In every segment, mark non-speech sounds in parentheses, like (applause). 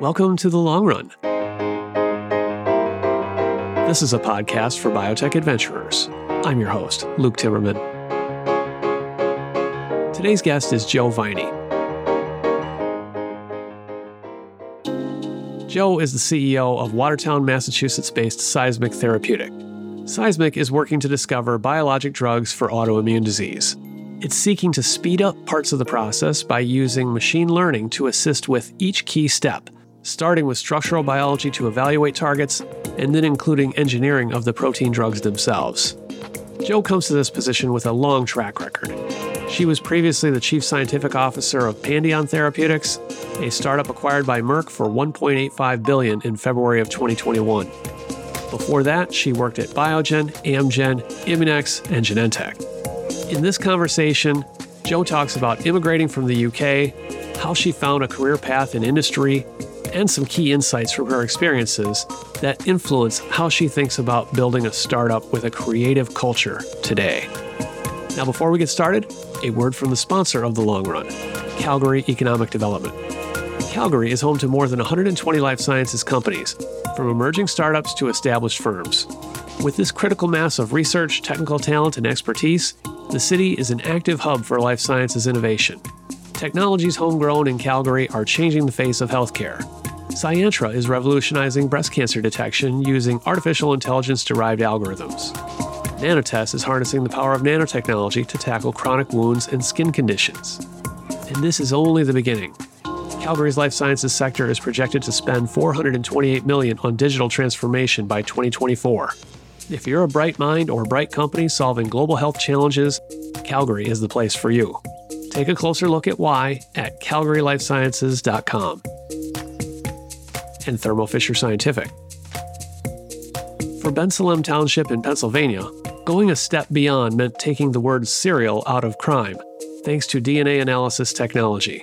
Welcome to The Long Run. This is a podcast for biotech adventurers. I'm your host, Luke Timmerman. Today's guest is Jo Viney. Jo is the CEO of Watertown, Massachusetts based Seismic Therapeutic. Seismic is working to discover biologic drugs for autoimmune disease. It's seeking to speed up parts of the process by using machine learning to assist with each key step, starting with structural biology to evaluate targets, and then including engineering of the protein drugs themselves. Jo comes to this position with a long track record. She was previously the chief scientific officer of Pandion Therapeutics, a startup acquired by Merck for 1.85 billion in February of 2021. Before that, she worked at Biogen, Amgen, Immunex, and Genentech. In this conversation, Jo talks about immigrating from the UK, how she found a career path in industry, and some key insights from her experiences that influence how she thinks about building a startup with a creative culture today. Now, before we get started, a word from the sponsor of the long run Calgary Economic Development. Calgary is home to more than 120 life sciences companies, from emerging startups to established firms. With this critical mass of research, technical talent, and expertise, the city is an active hub for life sciences innovation. Technologies homegrown in Calgary are changing the face of healthcare. Scientra is revolutionizing breast cancer detection using artificial intelligence derived algorithms. Nanotest is harnessing the power of nanotechnology to tackle chronic wounds and skin conditions. And this is only the beginning. Calgary's life sciences sector is projected to spend 428 million on digital transformation by 2024. If you're a bright mind or a bright company solving global health challenges, Calgary is the place for you. Take a closer look at why at calgarylifesciences.com. And Thermo Fisher Scientific. For Bensalem Township in Pennsylvania, going a step beyond meant taking the word serial out of crime, thanks to DNA analysis technology.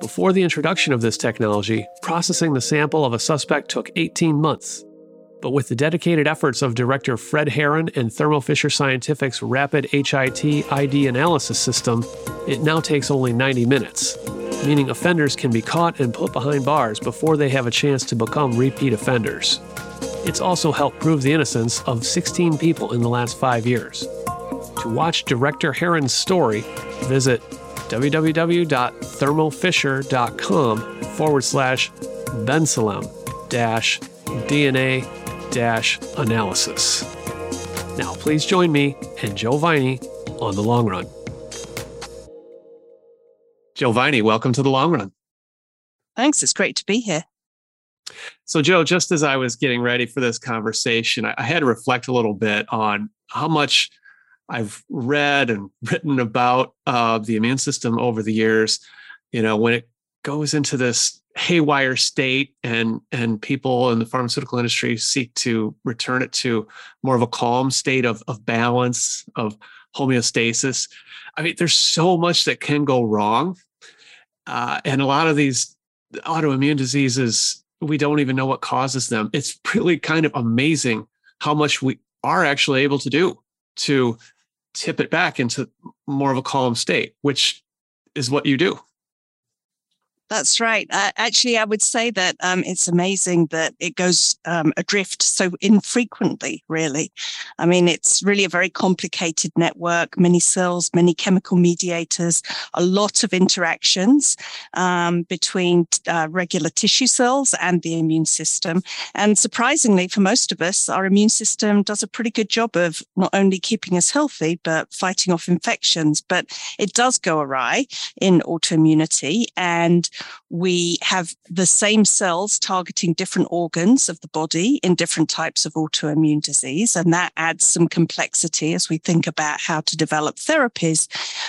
Before the introduction of this technology, processing the sample of a suspect took 18 months. But with the dedicated efforts of director Fred Harran and Thermo Fisher Scientific's rapid HIT ID analysis system, it now takes only 90 minutes, meaning offenders can be caught and put behind bars before they have a chance to become repeat offenders. It's also helped prove the innocence of 16 people in the last five years. To watch Director Harran's story, visit www.thermofisher.com forward slash bensalem dash DNA analysis. Now, please join me and Jo Viney on the long run. Jo Viney, welcome to the long run. Thanks. It's great to be here. So, Jo, just as I was getting ready for this conversation, I, had to reflect a little bit on how much I've read and (laughs) written about uh, the immune system over the years. You know, when it goes into this haywire state and and people in the pharmaceutical industry seek to return it to more of a calm state of, of balance of homeostasis. I mean there's so much that can go wrong uh, and a lot of these autoimmune diseases we don't even know what causes them. It's really kind of amazing how much we are actually able to do to tip it back into more of a calm state which is what you do that's right. Uh, actually, I would say that um, it's amazing that it goes um, adrift so infrequently, really. I mean, it's really a very complicated network, many cells, many chemical mediators, a lot of interactions um, between uh, regular tissue cells and the immune system. And surprisingly, for most of us, our immune system does a pretty good job of not only keeping us healthy, but fighting off infections. But it does go awry in autoimmunity. And we have the same cells targeting different organs of the body in different types of autoimmune disease. And that adds some complexity as we think about how to develop therapies.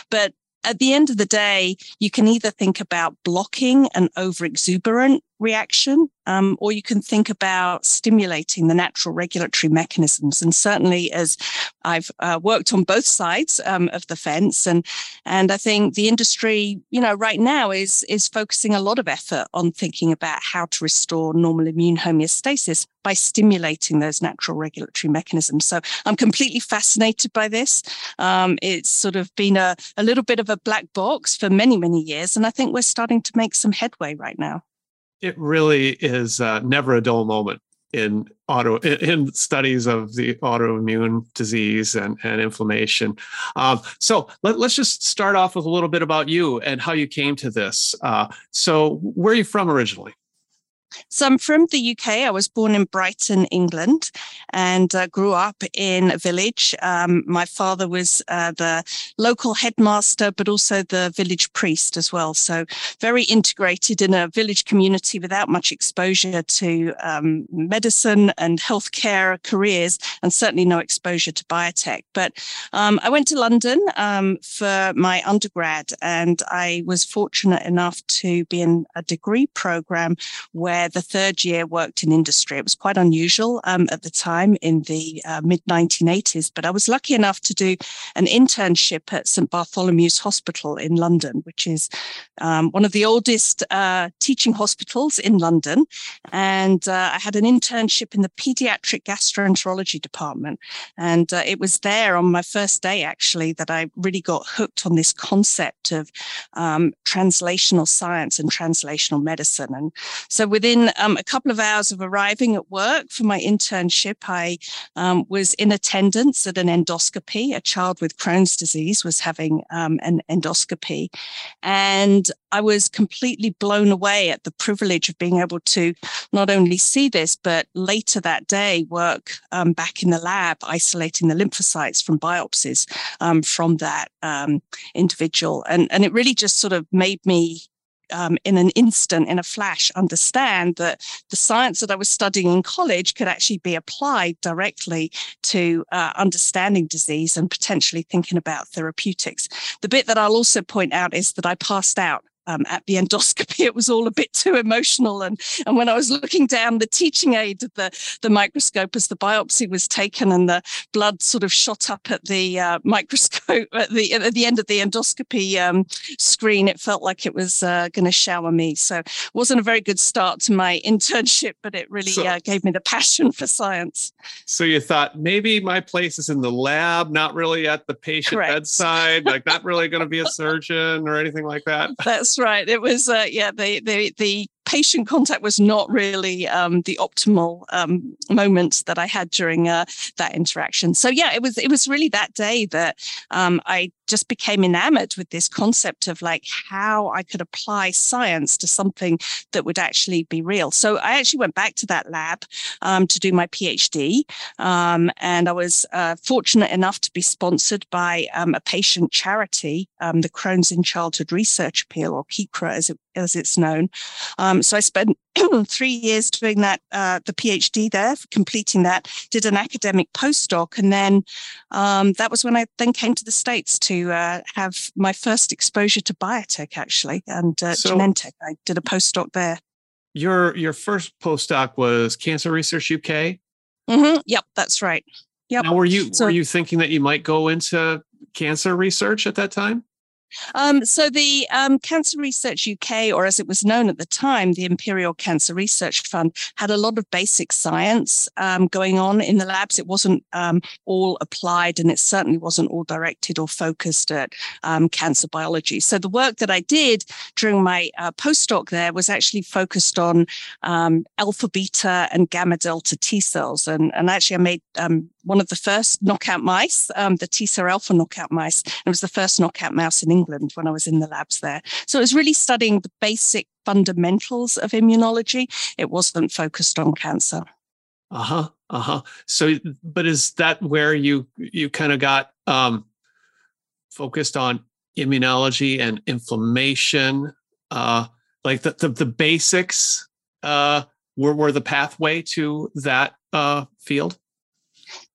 But at the end of the day, you can either think about blocking an overexuberant reaction, um, or you can think about stimulating the natural regulatory mechanisms. And certainly, as I've uh, worked on both sides um, of the fence, and and I think the industry, you know, right now is is focusing a lot of effort on thinking about how to restore normal immune homeostasis by stimulating those natural regulatory mechanisms. So I'm completely fascinated by this. Um, it's sort of been a, a little bit of a black box for many, many years. And I think we're starting to make some headway right now. It really is uh, never a dull moment in auto in studies of the autoimmune disease and, and inflammation. Um, so let, us just start off with a little bit about you and how you came to this. Uh, so where are you from originally? So I'm from the UK. I was born in Brighton, England, and uh, grew up in a village. Um, my father was uh, the local headmaster, but also the village priest as well. So very integrated in a village community without much exposure to um, medicine and healthcare careers, and certainly no exposure to biotech. But um, I went to London um, for my undergrad, and I was fortunate enough to be in a degree program where where the third year worked in industry. It was quite unusual um, at the time in the uh, mid 1980s, but I was lucky enough to do an internship at St Bartholomew's Hospital in London, which is um, one of the oldest uh, teaching hospitals in London. And uh, I had an internship in the pediatric gastroenterology department. And uh, it was there on my first day, actually, that I really got hooked on this concept of um, translational science and translational medicine. And so within within um, a couple of hours of arriving at work for my internship, I um, was in attendance at an endoscopy. A child with Crohn's disease was having um, an endoscopy. And I was completely blown away at the privilege of being able to not only see this, but later that day work um, back in the lab, isolating the lymphocytes from biopsies um, from that um, individual. And, and it really just sort of made me um, in an instant, in a flash, understand that the science that I was studying in college could actually be applied directly to uh, understanding disease and potentially thinking about therapeutics. The bit that I'll also point out is that I passed out um, at the endoscopy, (laughs) it was all a bit too emotional. And, and when I was looking down the teaching aid of the, the microscope as the biopsy was taken and the blood sort of shot up at the uh, (laughs) microscope at the, at the end of the endoscopy um, screen, it felt like it was uh, going to shower me. So it wasn't a very good start to my internship, but it really so, uh, gave me the passion for science. So you thought maybe my place is in the lab, not really at the patient Correct. bedside, like not really going to be a surgeon or anything like that. (laughs) That's right. It was, uh, yeah, the, the, the patient contact was not really um, the optimal um, moment that I had during uh, that interaction. So yeah, it was it was really that day that um, I just became enamored with this concept of like how I could apply science to something that would actually be real. So I actually went back to that lab um, to do my PhD, um, and I was uh, fortunate enough to be sponsored by um, a patient charity, the Crohn's in Childhood Research Appeal, or KICRA as it as it's known. Um, so I spent (clears throat) three years doing that, uh, the PhD there, completing that, did an academic postdoc. And then um, that was when I then came to the States to uh, have my first exposure to biotech, actually, and uh, so Genentech. I did a postdoc there. Your, your first postdoc was Cancer Research UK? Mm-hmm. Yep, that's right. Yep. Now, were you so, were you thinking that you might go into cancer research at that time? Um, so the um, Cancer Research UK, or as it was known at the time, the Imperial Cancer Research Fund, had a lot of basic science um, going on in the labs. It wasn't um, all applied, and it certainly wasn't all directed or focused at um, cancer biology. So the work that I did during my uh, postdoc there was actually focused on um, alpha beta and gamma delta T cells, and, and actually I made one of the first knockout mice, the T cell alpha knockout mice. And It was the first knockout mouse in England England when I was in the labs there. So it was really studying the basic fundamentals of immunology. It wasn't focused on cancer. Uh huh. Uh huh. So, but is that where you you kind of got um, focused on immunology and inflammation, uh, like the the, the basics uh, were were the pathway to that uh, field?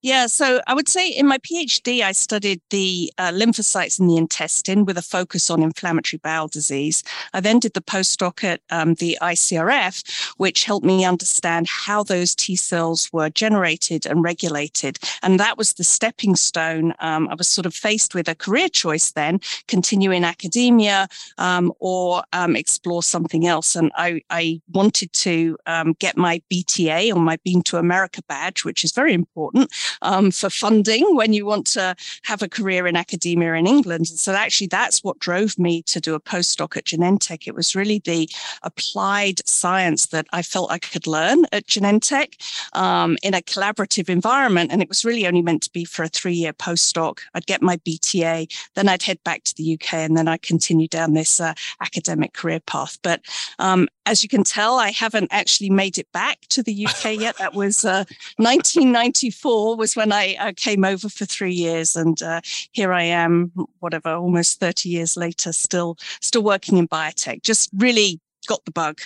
Yeah, so I would say in my PhD, I studied the uh, lymphocytes in the intestine with a focus on inflammatory bowel disease. I then did the postdoc at um, the ICRF, which helped me understand how those T cells were generated and regulated. And that was the stepping stone. Um, I was sort of faced with a career choice then continue in academia um, or um, explore something else. And I, I wanted to um, get my BTA or my Beam to America badge, which is very important um, for funding when you want to have a career in academia in England. And so actually, that's what drove me to do a postdoc at Genentech. It was really the applied science that I felt I could learn at Genentech um, in a collaborative environment. And it was really only meant to be for a three year postdoc. I'd get my BTA, then I'd head back to the UK, and then I continue down this uh, academic career path. But um, as you can tell, I haven't actually made it back to the UK yet. That was uh, 1994 was when I uh, came over for three years, and uh, here I am, whatever, almost 30 years later, still still working in biotech. Just really got the bug.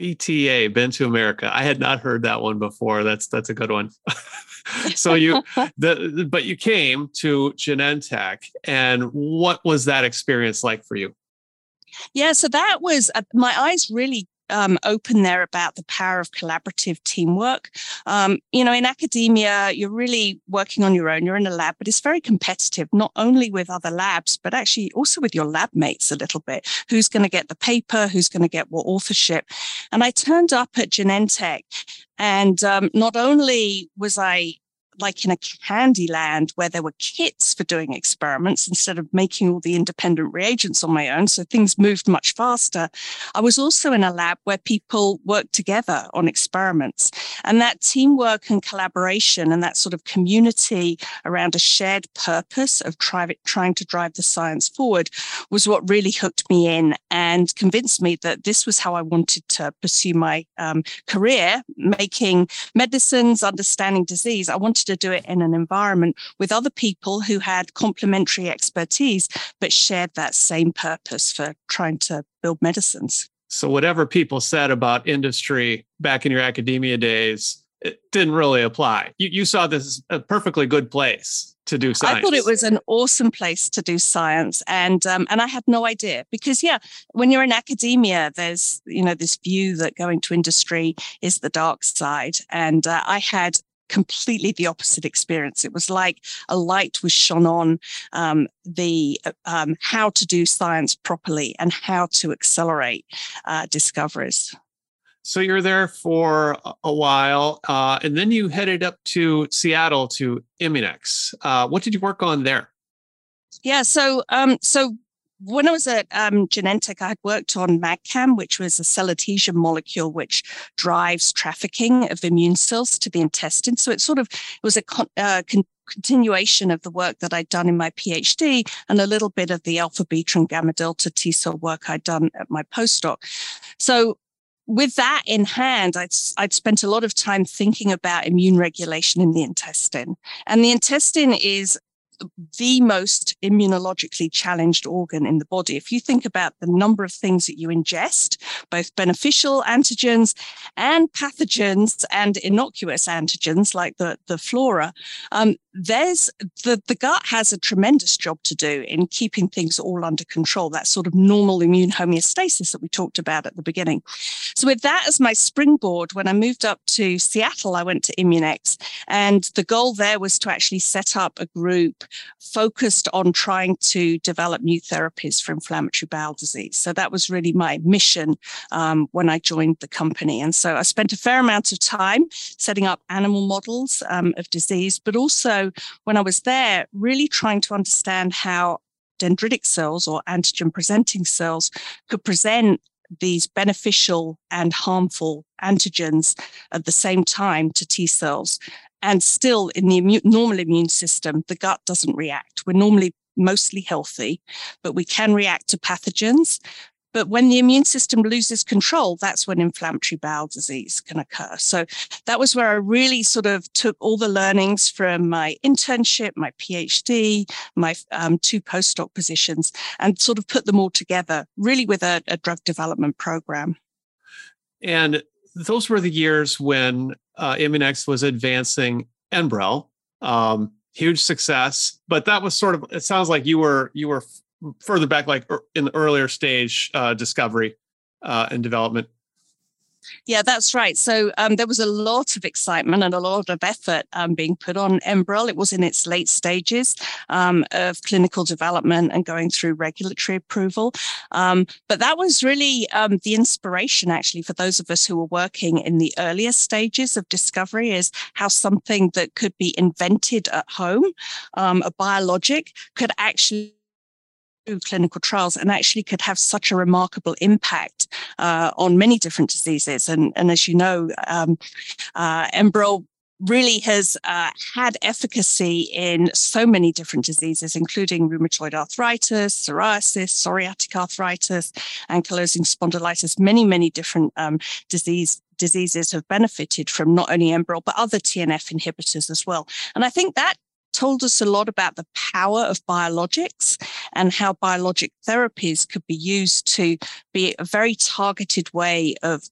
BTA, been to America. I had not heard that one before. That's that's a good one. (laughs) so you (laughs) the but you came to Genentech and what was that experience like for you? Yeah, so that was uh, my eyes really um, open there about the power of collaborative teamwork. Um, you know, in academia, you're really working on your own. You're in a lab, but it's very competitive, not only with other labs, but actually also with your lab mates a little bit. Who's going to get the paper? Who's going to get what authorship? And I turned up at Genentech, and um, not only was I like in a candy land where there were kits for doing experiments instead of making all the independent reagents on my own. So things moved much faster. I was also in a lab where people worked together on experiments. And that teamwork and collaboration and that sort of community around a shared purpose of try, trying to drive the science forward was what really hooked me in and convinced me that this was how I wanted to pursue my um, career, making medicines, understanding disease. I wanted to do it in an environment with other people who had complementary expertise, but shared that same purpose for trying to build medicines. So, whatever people said about industry back in your academia days, it didn't really apply. You, you saw this as a perfectly good place to do science. I thought it was an awesome place to do science, and um, and I had no idea because yeah, when you're in academia, there's you know this view that going to industry is the dark side, and uh, I had completely the opposite experience. It was like a light was shone on um, the um, how to do science properly and how to accelerate uh, discoveries. So you're there for a while, uh, and then you headed up to Seattle to Immunex. Uh, what did you work on there? Yeah, so um, so when I was at um, Genentech, I had worked on MAdCAM, which was a cell adhesion molecule which drives trafficking of immune cells to the intestine. So it sort of it was a con- uh, con- continuation of the work that I'd done in my PhD and a little bit of the alpha, beta, and gamma delta T cell work I'd done at my postdoc. So with that in hand, I'd, I'd spent a lot of time thinking about immune regulation in the intestine. And the intestine is the most immunologically challenged organ in the body. If you think about the number of things that you ingest, both beneficial antigens and pathogens and innocuous antigens like the, the flora, um, there's the, the gut has a tremendous job to do in keeping things all under control, that sort of normal immune homeostasis that we talked about at the beginning. So, with that as my springboard, when I moved up to Seattle, I went to Immunex, and the goal there was to actually set up a group focused on trying to develop new therapies for inflammatory bowel disease. So, that was really my mission um, when I joined the company. And so, I spent a fair amount of time setting up animal models um, of disease, but also when I was there, really trying to understand how dendritic cells or antigen presenting cells could present these beneficial and harmful antigens at the same time to T cells. And still, in the normal immune system, the gut doesn't react. We're normally mostly healthy, but we can react to pathogens. But when the immune system loses control, that's when inflammatory bowel disease can occur. So that was where I really sort of took all the learnings from my internship, my PhD, my um, two postdoc positions, and sort of put them all together, really with a, a drug development program. And those were the years when uh, Immunex was advancing Enbrel. Um, huge success, but that was sort of. It sounds like you were you were further back, like in the earlier stage uh, discovery uh, and development? Yeah, that's right. So um, there was a lot of excitement and a lot of effort um, being put on Enbrel. It was in its late stages um, of clinical development and going through regulatory approval. Um, but that was really um, the inspiration, actually, for those of us who were working in the earlier stages of discovery, is how something that could be invented at home, um, a biologic, could actually clinical trials and actually could have such a remarkable impact uh, on many different diseases. And, and as you know, um, uh, really has uh, had efficacy in so many different diseases, including rheumatoid arthritis, psoriasis, psoriatic arthritis, ankylosing spondylitis. Many, many different um, disease diseases have benefited from not only Enbrel but other TNF inhibitors as well. And I think that told us a lot about the power of biologics and how biologic therapies could be used to be a very targeted way of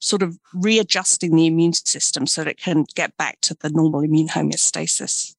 sort of readjusting the immune system so that it can get back to the normal immune homeostasis.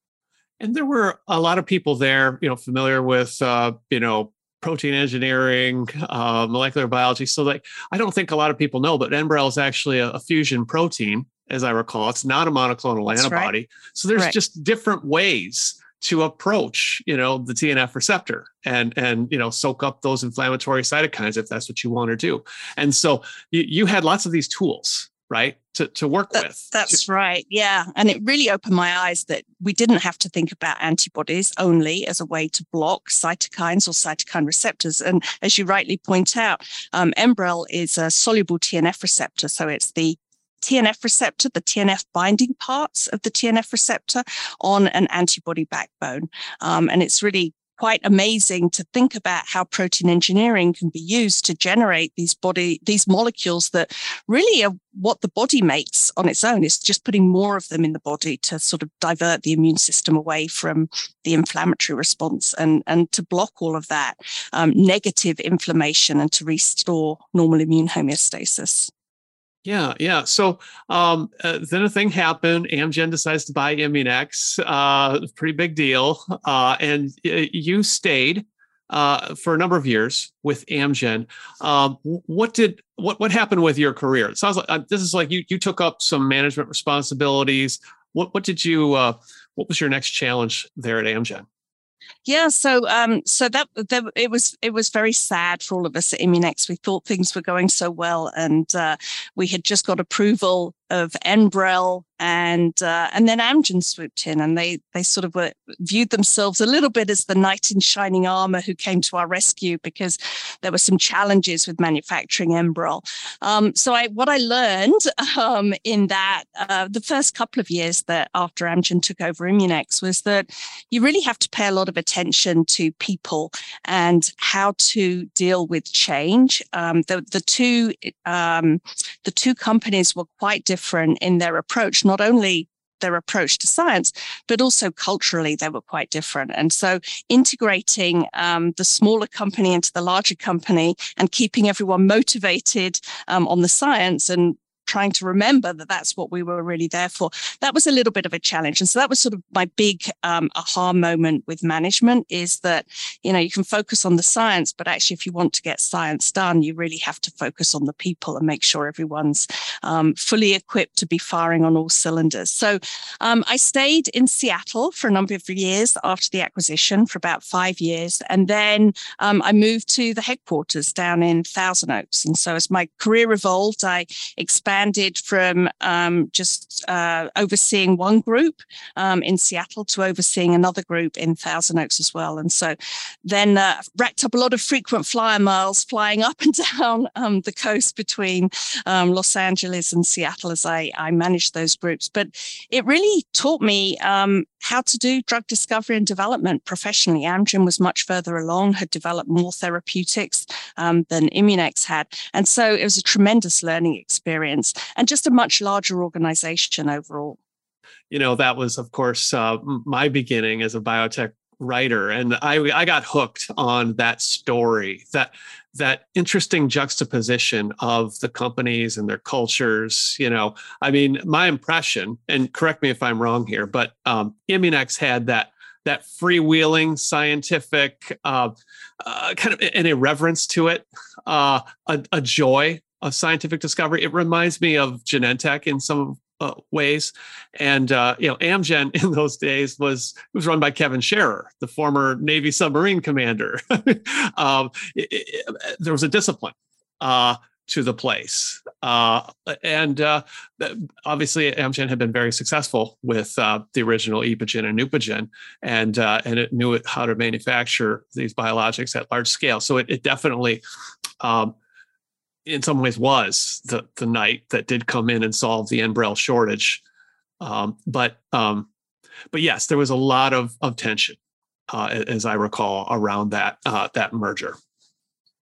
And there were a lot of people there, you know, familiar with, uh, you know, protein engineering, uh, molecular biology. So, like, I don't think a lot of people know, but Enbrel is actually a, a fusion protein as I recall. It's not a monoclonal That's antibody. Right. So there's right. just different ways to approach, you know, the TNF receptor and and you know soak up those inflammatory cytokines if that's what you want to do. And so you, you had lots of these tools, right, to to work that, with. That's right. Yeah, and it really opened my eyes that we didn't have to think about antibodies only as a way to block cytokines or cytokine receptors. And as you rightly point out, um, Enbrel is a soluble TNF receptor, so it's the TNF receptor, the TNF binding parts of the TNF receptor on an antibody backbone. Um, and it's really quite amazing to think about how protein engineering can be used to generate these body these molecules that really are what the body makes on its own is just putting more of them in the body to sort of divert the immune system away from the inflammatory response and and to block all of that um, negative inflammation and to restore normal immune homeostasis yeah, yeah. So um, uh, then a thing happened. Amgen decides to buy Immunex. Uh, pretty big deal. Uh, and you stayed uh, for a number of years with Amgen. Um, what did what what happened with your career? It sounds like uh, this is like you you took up some management responsibilities. What what did you uh, what was your next challenge there at Amgen? Yeah, so um, so that, that it was it was very sad for all of us at Immunex. We thought things were going so well, and uh, we had just got approval of Enbrel and uh, and then Amgen swooped in and they they sort of were, viewed themselves a little bit as the knight in shining armor who came to our rescue because there were some challenges with manufacturing Enbrel. Um, so I what I learned um, in that uh, the first couple of years that after Amgen took over Immunex was that you really have to pay a lot of attention to people and how to deal with change. Um, the the two um, the two companies were quite different different in their approach, not only their approach to science, but also culturally, they were quite different. And so integrating um, the smaller company into the larger company and keeping everyone motivated um, on the science and trying to remember that that's what we were really there for. That was a little bit of a challenge. And so that was sort of my big um, aha moment with management is that, you know, you can focus on the science, but actually, if you want to get science done, you really have to focus on the people and make sure everyone's um, fully equipped to be firing on all cylinders. So um, I stayed in Seattle for a number of years after the acquisition for about five years. And then um, I moved to the headquarters down in Thousand Oaks. And so as my career evolved, I expanded expanded from um, just uh, overseeing one group um, in Seattle to overseeing another group in Thousand Oaks as well. And so then uh, racked up a lot of frequent flyer miles flying up and (laughs) down um, the coast between um, Los Angeles and Seattle as I, I managed those groups. But it really taught me um, how to do drug discovery and development professionally. Amgen was much further along, had developed more therapeutics um, than Immunex had. And so it was a tremendous learning experience and just a much larger organization overall. You know, that was, of course, uh, my beginning as a biotech writer and I, I got hooked on that story that that interesting juxtaposition of the companies and their cultures you know i mean my impression and correct me if i'm wrong here but um, immunex had that that freewheeling scientific uh, uh, kind of an irreverence to it uh, a, a, joy of scientific discovery. It reminds me of Genentech in some uh, ways. And uh, you know, Amgen (laughs) in those days was was run by Kevin Sharer, the former Navy submarine commander. (laughs) um, it, it, there was a discipline uh, to the place, uh, and uh, obviously Amgen had been very successful with the original Epogen and Neupogen, and and it knew how to manufacture these biologics at large scale. So it, it definitely. Um, in some ways was the the knight that did come in and solve the Enbrel shortage. Um, but um, but yes, there was a lot of of tension, uh, as I recall, around that uh, that merger.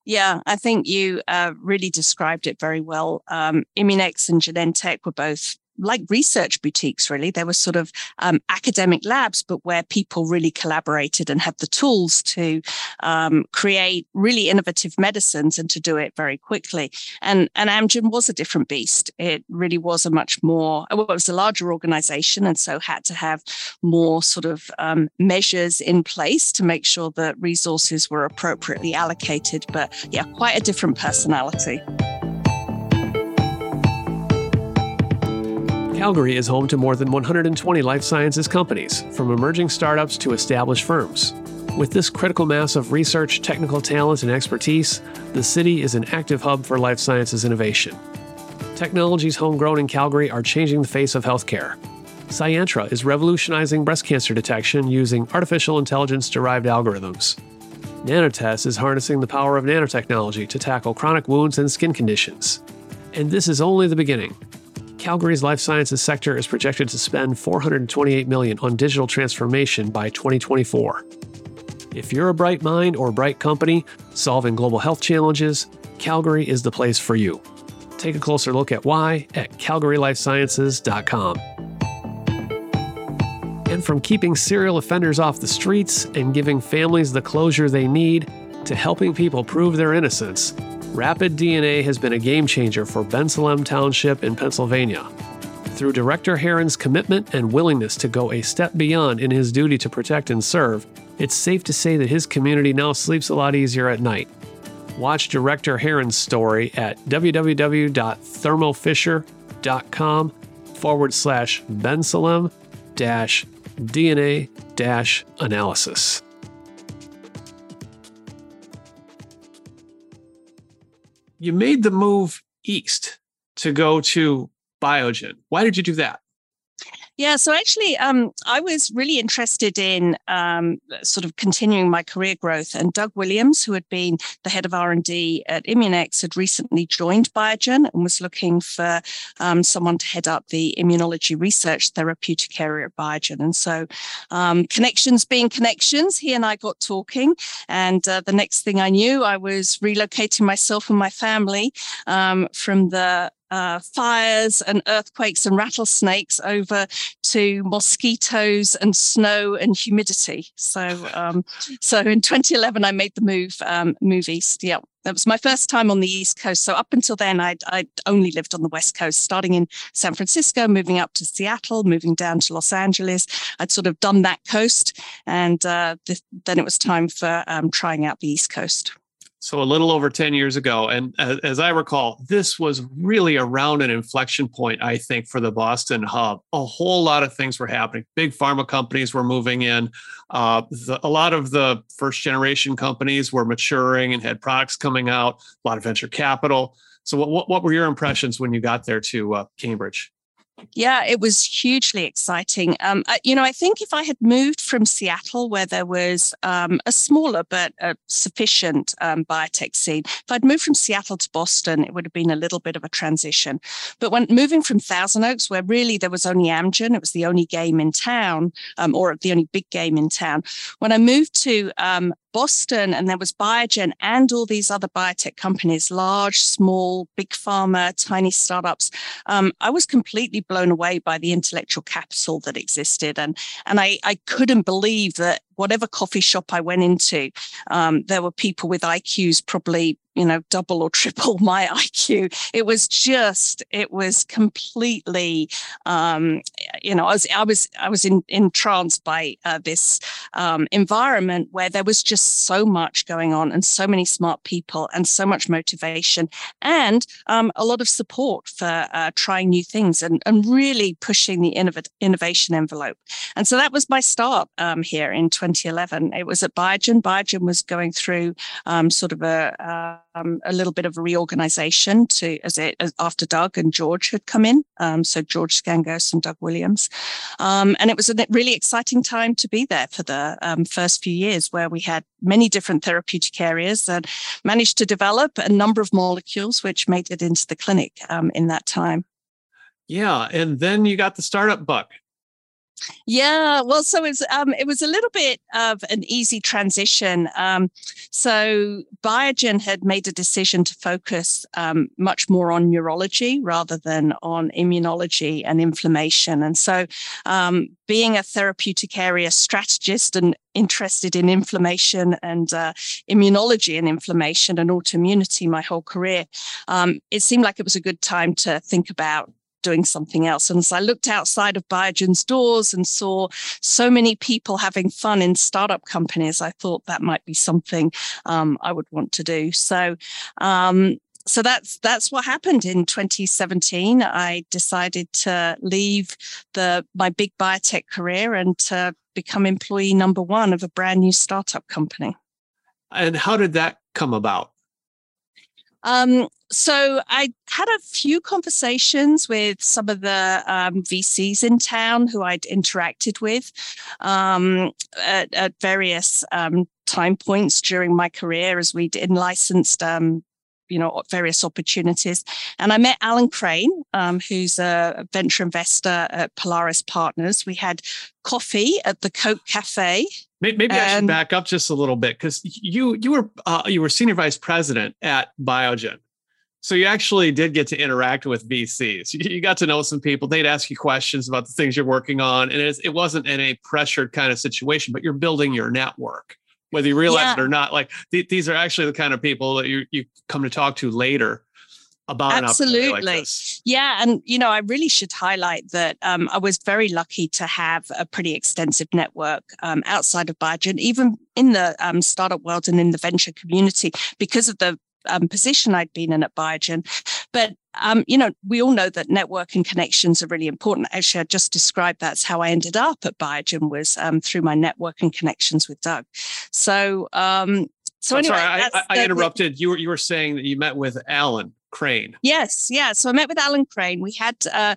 Yeah, I think you uh, really described it very well. Um, Immunex and Genentech were both like research boutiques, really. They were sort of um, academic labs, but where people really collaborated and had the tools to um, create really innovative medicines and to do it very quickly. And, and Amgen was a different beast. It really was a much more, well, it was a larger organization and so had to have more sort of um, measures in place to make sure that resources were appropriately allocated. But yeah, quite a different personality. Calgary is home to more than 120 life sciences companies, from emerging startups to established firms. With this critical mass of research, technical talent, and expertise, the city is an active hub for life sciences innovation. Technologies homegrown in Calgary are changing the face of healthcare. Scientra is revolutionizing breast cancer detection using artificial intelligence derived algorithms. Nanotest is harnessing the power of nanotechnology to tackle chronic wounds and skin conditions. And this is only the beginning. Calgary's life sciences sector is projected to spend 428 million on digital transformation by 2024. If you're a bright mind or bright company solving global health challenges, Calgary is the place for you. Take a closer look at why at calgarylifesciences.com. And from keeping serial offenders off the streets and giving families the closure they need to helping people prove their innocence, Rapid DNA has been a game changer for Bensalem Township in Pennsylvania. Through Director Harran's commitment and willingness to go a step beyond in his duty to protect and serve, it's safe to say that his community now sleeps a lot easier at night. Watch Director Harran's story at www.thermofisher.com forward slash Bensalem dash DNA dash analysis. You made the move east to go to Biogen. Why did you do that? Yeah, so actually, um, I was really interested in um, sort of continuing my career growth. And Doug Williams, who had been the head of R and D at Immunex, had recently joined Biogen and was looking for um, someone to head up the immunology research therapeutic area at Biogen. And so, um, connections being connections, he and I got talking. And uh, the next thing I knew, I was relocating myself and my family um, from the uh, fires and earthquakes and rattlesnakes over to mosquitoes and snow and humidity. So, um, so in 2011, I made the move um, move east. Yeah, that was my first time on the East Coast. So up until then, I'd, I'd only lived on the West Coast, starting in San Francisco, moving up to Seattle, moving down to Los Angeles. I'd sort of done that coast, and uh, th- then it was time for um, trying out the East Coast so a little over 10 years ago and as, i recall this was really around an inflection point i think for the boston hub. A whole lot of things were happening. Big pharma companies were moving in. Uh, the, a lot of the first generation companies were maturing and had products coming out a lot of venture capital. So what, what were your impressions when you got there to uh, cambridge yeah, it was hugely exciting. Um, you know, I think if I had moved from Seattle, where there was um, a smaller but sufficient um, biotech scene, if I'd moved from Seattle to Boston, it would have been a little bit of a transition. But when moving from Thousand Oaks, where really there was only Amgen, it was the only game in town, um, or the only big game in town. When I moved to um, Boston, and there was Biogen and all these other biotech companies, large, small, big pharma, tiny startups. Um, I was completely blown away by the intellectual capital that existed, and and I I couldn't believe that whatever coffee shop I went into, um, there were people with IQs probably you know, double or (laughs) triple my IQ. It was just, it was completely, um, you know, I was, I was, I was in, entranced by uh, this um, environment where there was just so much going on and so many smart people and so much motivation and um, a lot of support for uh, trying new things and, and really pushing the innov- innovation envelope. And so that was my start um, here in 2011. It was at Biogen. Biogen was going through um, sort of a, um, a little bit of a reorganization to as it as after Doug and George had come in. Um, so George Scangos and Doug Williams, um, and it was a really exciting time to be there for the um, first few years, where we had many different therapeutic areas and managed to develop a number of molecules which made it into the clinic um, in that time. Yeah, and then you got the startup bug. Yeah, well, so it was um, it was a little bit of an easy transition. Um, so Biogen had made a decision to focus um, much more on neurology rather than on immunology and inflammation. And so, um, being a therapeutic area strategist and interested in inflammation and uh, immunology and inflammation and autoimmunity my whole career, um, it seemed like it was a good time to think about doing something else. And as I looked outside of Biogen's doors and saw so many people having fun in startup companies, I thought that might be something um, I would want to do. So, um, so that's that's what happened in 2017. I decided to leave the my big biotech career and to become employee number one of a brand new startup company. And how did that come about? Um, so I had a few conversations with some of the um, VCs in town who I'd interacted with um, at, at, various um, time points during my career as we'd in licensed um, you know various opportunities. And i met alan crane um, who's a venture investor at polaris partners. We had coffee at the Koch cafe. Maybe and, I should back up just a little bit because you you were uh, you were senior vice president at Biogen, so you actually did get to interact with VCs. You, you got to know some people. They'd ask you questions about the things you're working on, and it wasn't in a pressured kind of situation, but you're building your network, whether you realize yeah. it or not. Like th- these are actually the kind of people that you you come to talk to later about absolutely like yeah and you know i really should highlight that um, i was very lucky to have a pretty extensive network um, outside of biogen even in the um, startup world and in the venture community because of the um, position I'd been in at Biogen. But um, you know, we all know that network and connections are really important. Actually, I just described that's how I ended up at Biogen was um, through my network and connections with Doug. So, um, so I'm anyway, sorry, I, I, interrupted. You were you were saying that you met with Alan. Crane. Yes, yeah. So I met with Alan Crane. We had uh,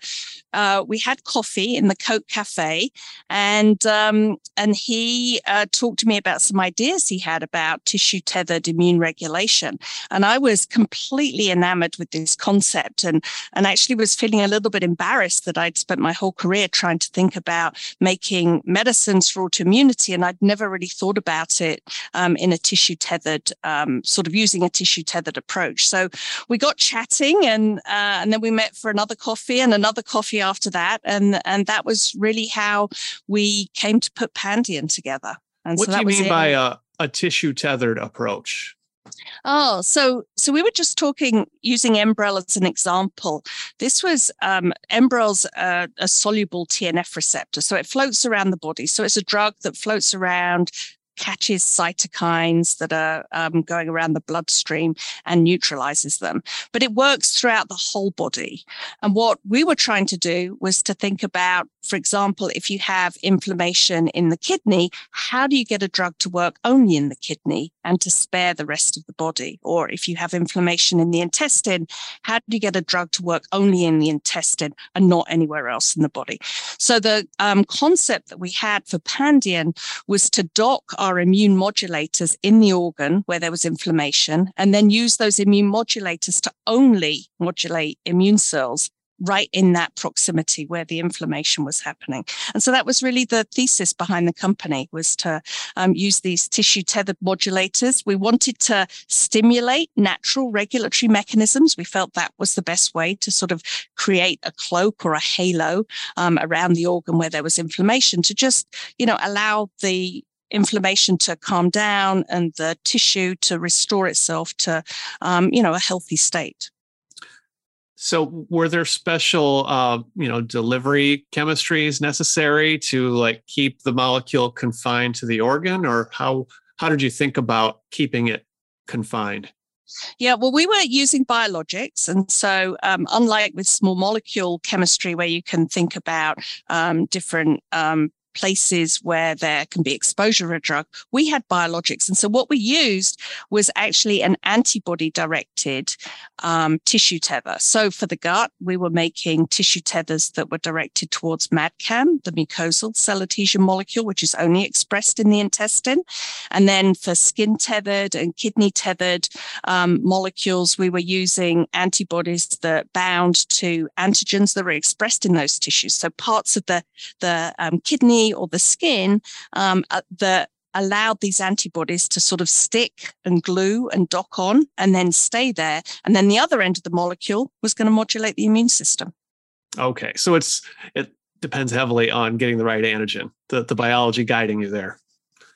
uh, we had coffee in the Koch Cafe, and um, and he uh, talked to me about some ideas he had about tissue tethered immune regulation, and I was completely enamored with this concept, and and actually was feeling a little bit embarrassed that I'd spent my whole career trying to think about making medicines for autoimmunity, and I'd never really thought about it um, in a tissue tethered um, sort of using a tissue tethered approach. So we got chatting and uh, and then we met for another coffee and another coffee after that and and that was really how we came to put Pandion together and what so do you mean it. by a, a tissue tethered approach Oh, so so we were just talking using Enbrel as an example. This was um, Enbrel's uh, a soluble TNF receptor, so it floats around the body. So it's a drug that floats around, catches cytokines that are um, going around the bloodstream and neutralizes them. But it works throughout the whole body. And what we were trying to do was to think about, for example, if you have inflammation in the kidney, how do you get a drug to work only in the kidney and to spare the rest of the body? Or if you have inflammation in the intestine, how do you get a drug to work only in the intestine and not anywhere else in the body? So the um, concept that we had for Pandion was to dock our immune modulators in the organ where there was inflammation, and then use those immune modulators to only modulate immune cells right in that proximity where the inflammation was happening. And so that was really the thesis behind the company was to um, use these tissue tethered modulators. We wanted to stimulate natural regulatory mechanisms. We felt that was the best way to sort of create a cloak or a halo um, around the organ where there was inflammation to just, you know, allow the inflammation to calm down and the tissue to restore itself to, um, you know, a healthy state. So, were there special, uh, you know, delivery chemistries necessary to like keep the molecule confined to the organ, or how how did you think about keeping it confined? Yeah, well, we were using biologics. And so, um, unlike with small molecule chemistry, where you can think about um, different um, places where there can be exposure of a drug, we had biologics. And so what we used was actually an antibody directed um, tissue tether. So for the gut, we were making tissue tethers that were directed towards MAdCAM, the mucosal cell adhesion molecule, which is only expressed in the intestine. And then for skin tethered and kidney tethered um, molecules, we were using antibodies that bound to antigens that were expressed in those tissues. So parts of the, the um, kidney or the skin um, uh, that allowed these antibodies to sort of stick and glue and dock on and then stay there. And then the other end of the molecule was going to modulate the immune system. Okay. So it's it depends heavily on getting the right antigen, the, the biology guiding you there.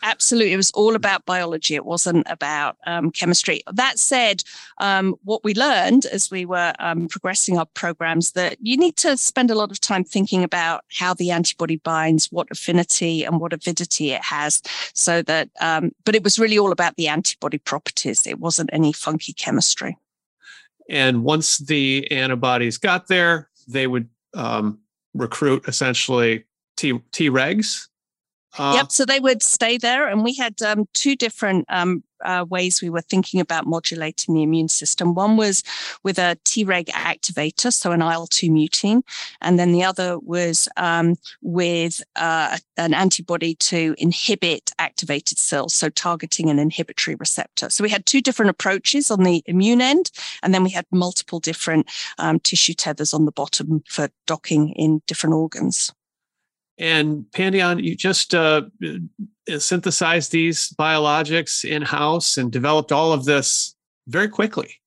Absolutely. It was all about biology. It wasn't about um, chemistry. That said, um, what we learned as we were um, progressing our programs that you need to spend a lot of time thinking about how the antibody binds, what affinity and what avidity it has. So that, um, but it was really all about the antibody properties. It wasn't any funky chemistry. And once the antibodies got there, they would um, recruit essentially T Tregs uh, yep. So they would stay there, and we had um, two different um, uh, ways we were thinking about modulating the immune system. One was with a Treg activator, so an IL two mutein, and then the other was um, with uh, an antibody to inhibit activated cells, so targeting an inhibitory receptor. So we had two different approaches on the immune end, and then we had multiple different um, tissue tethers on the bottom for docking in different organs. And Pandion, you just uh, synthesized these biologics in house and developed all of this very quickly.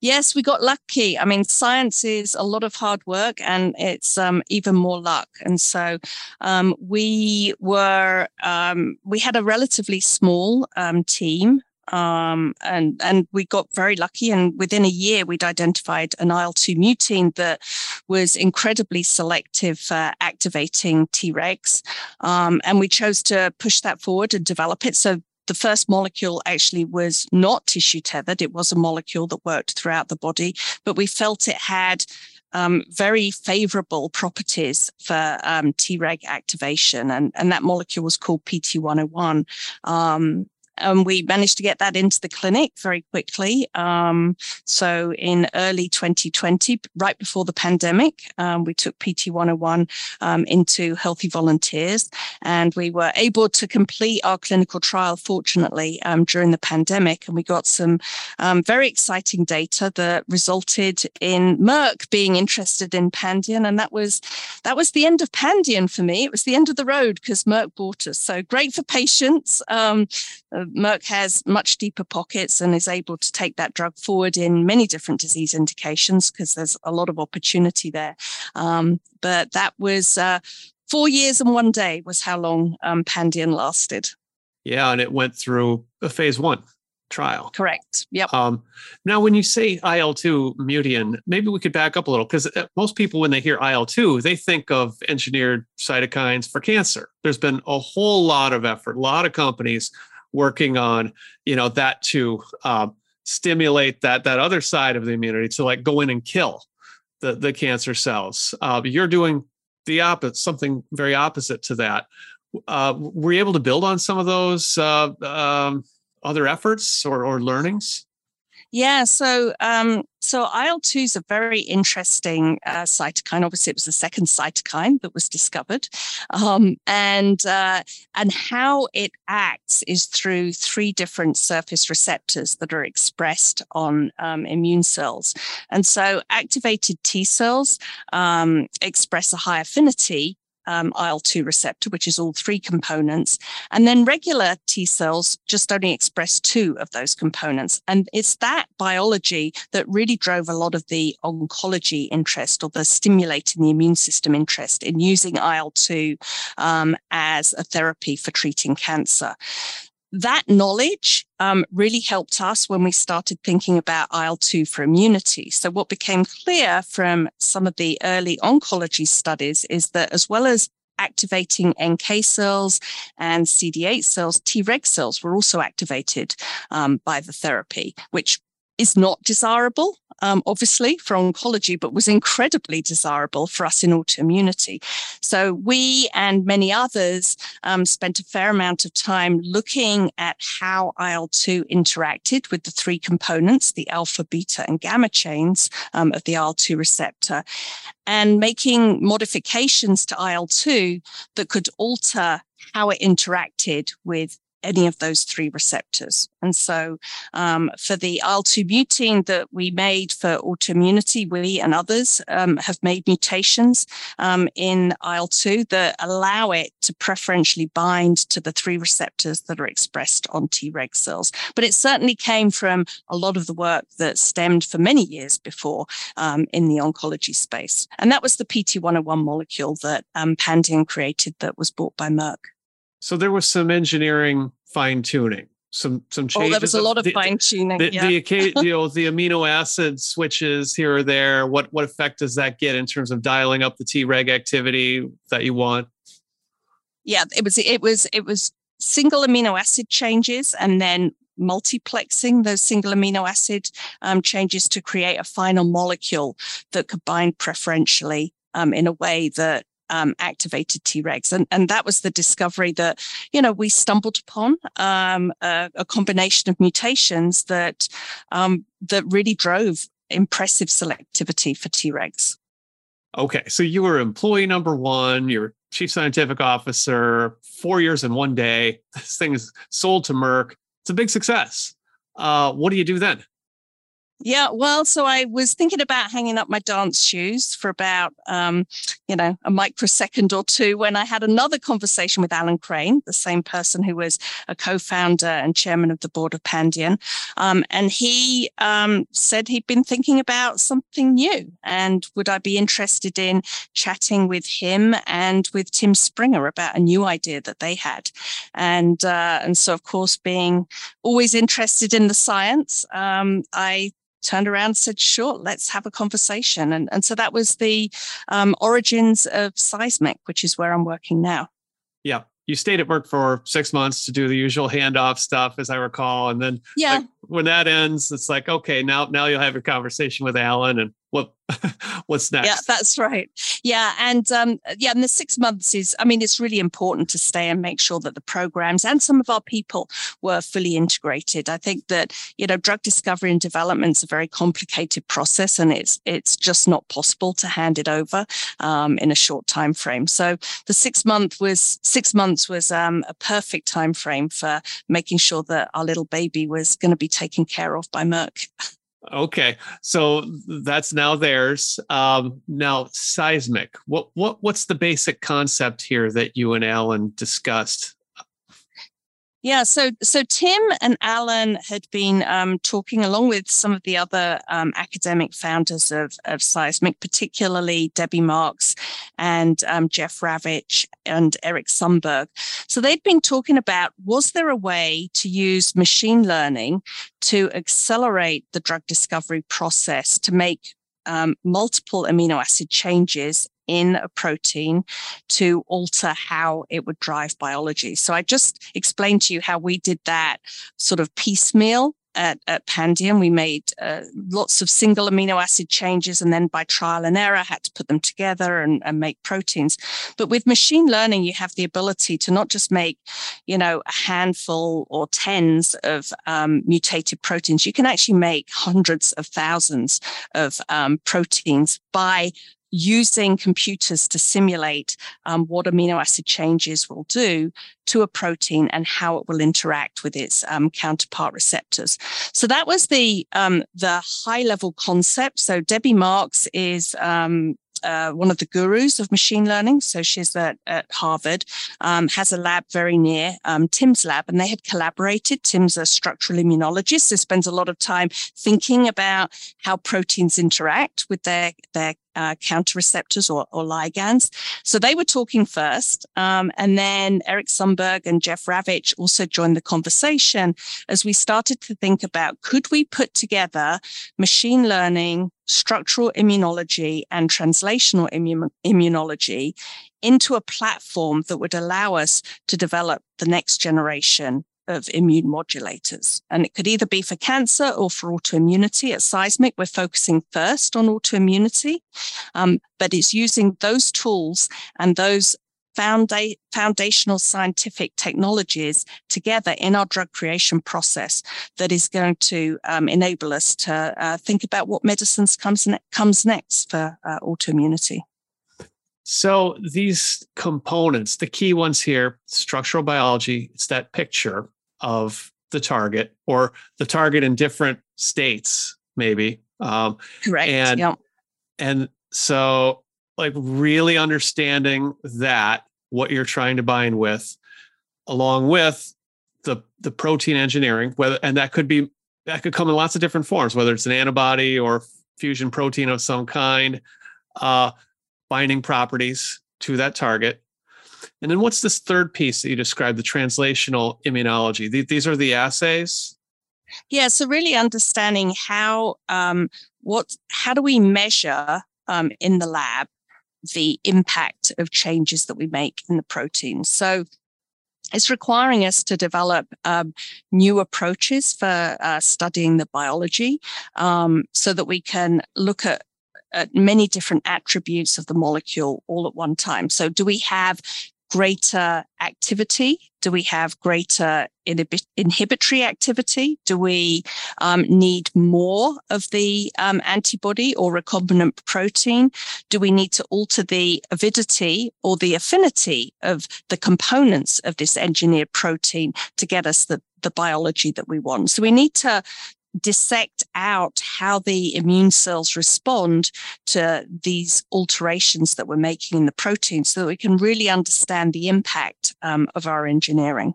Yes, we got lucky. I mean, science is a lot of hard work and it's um, even more luck. And so um, we were, um, we had a relatively small um, team um, and and we got very lucky. And within a year, we'd identified an IL two mutein that was incredibly selective for activating Tregs, um, and we chose to push that forward and develop it. So the first molecule actually was not tissue tethered. It was a molecule that worked throughout the body, but we felt it had um, very favorable properties for um, Treg activation. And, and that molecule was called PT101. Um, um, we managed to get that into the clinic very quickly. Um, so in early 2020, right before the pandemic, um, we took PT101 um, into healthy volunteers and we were able to complete our clinical trial, fortunately, um, during the pandemic. And we got some um, very exciting data that resulted in Merck being interested in Pandion. And that was, that was the end of Pandion for me. It was the end of the road because Merck bought us. So great for patients. Um, uh, Merck has much deeper pockets and is able to take that drug forward in many different disease indications because there's a lot of opportunity there. Um, but that was uh, four years and one day was how long um, Pandion lasted. Yeah, and it went through a phase one trial. Correct. Yep. Um, now, when you say IL 2 mutein, maybe we could back up a little because uh, most people, when they hear IL 2, they think of engineered cytokines for cancer. There's been a whole lot of effort, a lot of companies working on you know that to um, stimulate that that other side of the immunity to like go in and kill the the cancer cells. Uh, you're doing the opposite, something very opposite to that. Uh, were you able to build on some of those uh, um, other efforts or, or learnings? Yeah, so um, so IL two is a very interesting uh, cytokine. Obviously, it was the second cytokine that was discovered, um, and uh, and how it acts is through three different surface receptors that are expressed on um, immune cells. And so, activated T cells um, express a high affinity um, IL 2 receptor, which is all three components. And then regular T cells just only express two of those components. And it's that biology that really drove a lot of the oncology interest or the stimulating the immune system interest in using IL 2 um, as a therapy for treating cancer that knowledge um, really helped us when we started thinking about IL 2 for immunity. So, what became clear from some of the early oncology studies is that as well as activating NK cells and CD8 cells, Treg cells were also activated um, by the therapy, which is not desirable, um, obviously, for oncology, but was incredibly desirable for us in autoimmunity. So we and many others um, spent a fair amount of time looking at how IL 2 interacted with the three components, the alpha, beta, and gamma chains um, of the IL 2 receptor, and making modifications to IL 2 that could alter how it interacted with any of those three receptors. And so um, for the IL-2 mutein that we made for autoimmunity, we and others um, have made mutations um, in IL-2 that allow it to preferentially bind to the three receptors that are expressed on Treg cells. But it certainly came from a lot of the work that stemmed for many years before um, in the oncology space. And that was the PT101 molecule that um, Pandion created that was bought by Merck. So there was some engineering fine tuning, some some changes. Oh, there was a lot of, of fine tuning. The, yeah. (laughs) the, you know, the amino acid switches here or there. What what effect does that get in terms of dialing up the Treg activity that you want? Yeah, it was it was it was single amino acid changes and then multiplexing those single amino acid um, changes to create a final molecule that could bind preferentially um, in a way that um, activated Tregs. And, and that was the discovery that, you know, we stumbled upon um, a, a, combination of mutations that, um, that really drove impressive selectivity for Tregs. Okay. So you were employee number one, you're chief scientific officer, four years in one day. (laughs) This thing is sold to Merck. It's a big success. Uh, what do you do then? Yeah, well, so I was thinking about hanging up my dance shoes for about, um, you know, a microsecond or two when I had another conversation with Alan Crane, the same person who was a co-founder and chairman of the board of Pandion, um, and he um, said he'd been thinking about something new, and would I be interested in chatting with him and with Tim Springer about a new idea that they had, and uh, and so of course, being always interested in the science, um, I turned around and said, sure, let's have a conversation. And, and so that was the um, origins of Seismic, which is where I'm working now. Yeah. You stayed at work for six months to do the usual handoff stuff, as I recall. And then yeah. Like, when that ends, it's like, okay, now now you'll have your conversation with Alan and what (laughs) what's next? yeah that's right. Yeah and um, yeah and the six months is i mean it's really important to stay and make sure that the programs and some of our people were fully integrated. I think that you know drug discovery and development is a very complicated process and it's it's just not possible to hand it over um, in a short time frame so the six month was six months was um, a perfect time frame for making sure that our little baby was going to be taken care of by merck (laughs) Okay, so that's now theirs. Um, now, seismic. What what what's the basic concept here that you and Alan discussed? Yeah, so so Tim and Alan had been um, talking along with some of the other um, academic founders of, of Seismic, particularly Debbie Marks and um, Jeff Ravitch and Eric Sundberg. So they'd been talking about was there a way to use machine learning to accelerate the drug discovery process to make um, multiple amino acid changes in a protein to alter how it would drive biology. So I just explained to you how we did that sort of piecemeal at, at Pandion. We made uh, lots of single amino acid changes and then by trial and error had to put them together and, and, make proteins. But with machine learning, you have the ability to not just make, you know, a handful or tens of um, mutated proteins. You can actually make hundreds of thousands of um, proteins by using computers to simulate um, what amino acid changes will do to a protein and how it will interact with its um, counterpart receptors. So that was the um, the high level concept. So Debbie Marks is um, uh, one of the gurus of machine learning. So she's at, at Harvard, um, has a lab very near um, Tim's lab, and they had collaborated. Tim's a structural immunologist, so spends a lot of time thinking about how proteins interact with their their uh, counter receptors or, or, ligands. So they were talking first. Um, and then Eric Sundberg and Jeff Ravitch also joined the conversation as we started to think about could we put together machine learning, structural immunology, and translational immun- immunology into a platform that would allow us to develop the next generation of immune modulators. And it could either be for cancer or for autoimmunity. At Seismic, we're focusing first on autoimmunity, um, but it's using those tools and those founda- foundational scientific technologies together in our drug creation process that is going to um, enable us to uh, think about what medicines comes, ne- comes next for uh, autoimmunity. So these components, the key ones here, structural biology, it's that picture of the target or the target in different states, maybe. Um, Correct. And, yep. and so like really understanding that what you're trying to bind with, along with the the protein engineering, whether and that could be that could come in lots of different forms, whether it's an antibody or fusion protein of some kind. Uh, binding properties to that target. And then what's this third piece that you described, the translational immunology? These are the assays? Yeah, so really understanding how um, what how do we measure um, in the lab the impact of changes that we make in the proteins. So it's requiring us to develop um, new approaches for uh, studying the biology um, so that we can look at at many different attributes of the molecule all at one time. So, do we have greater activity? Do we have greater inhib- inhibitory activity? Do we um, need more of the um, antibody or recombinant protein? Do we need to alter the avidity or the affinity of the components of this engineered protein to get us the, the biology that we want? So we need to dissect out how the immune cells respond to these alterations that we're making in the protein so that we can really understand the impact um, of our engineering.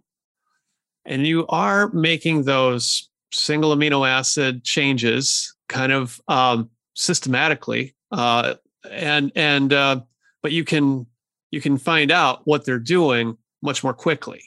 And you are making those single amino acid changes kind of um, systematically, uh, and and uh, but you can you can find out what they're doing much more quickly.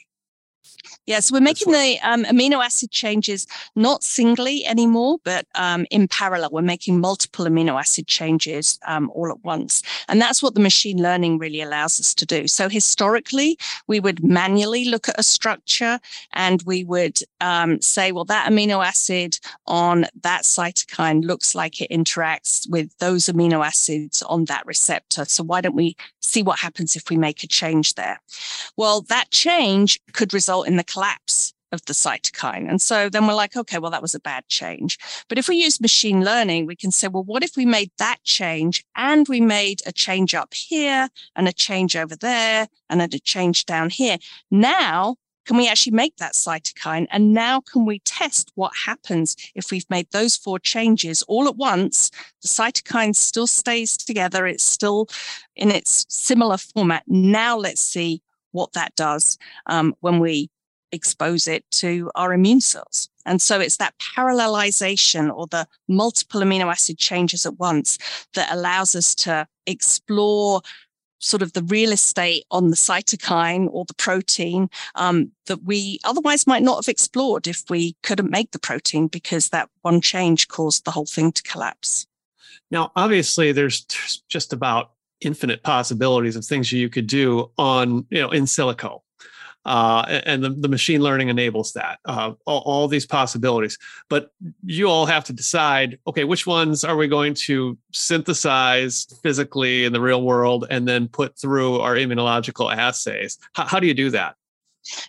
Yes, we're making the um, amino acid changes not singly anymore, but um, in parallel. We're making multiple amino acid changes um, all at once. And that's what the machine learning really allows us to do. So historically, we would manually look at a structure and we would um, say, well, that amino acid on that cytokine looks like it interacts with those amino acids on that receptor. So why don't we see what happens if we make a change there? Well, that change could result in the collapse of the cytokine. And so then we're like, okay, well, that was a bad change. But if we use machine learning, we can say, well, what if we made that change and we made a change up here and a change over there and a change down here? Now, can we actually make that cytokine? And now can we test what happens if we've made those four changes all at once? The cytokine still stays together. It's still in its similar format. Now let's see what that does um, when we expose it to our immune cells. And so it's that parallelization or the multiple amino acid changes at once that allows us to explore sort of the real estate on the cytokine or the protein um, that we otherwise might not have explored if we couldn't make the protein because that one change caused the whole thing to collapse. Now, obviously, there's just about infinite possibilities of things you could do on, you know, in silico uh, and the, the machine learning enables that uh, all, all, these possibilities. But you all have to decide okay which ones are we going to synthesize physically in the real world and then put through our immunological assays? How, how do you do that?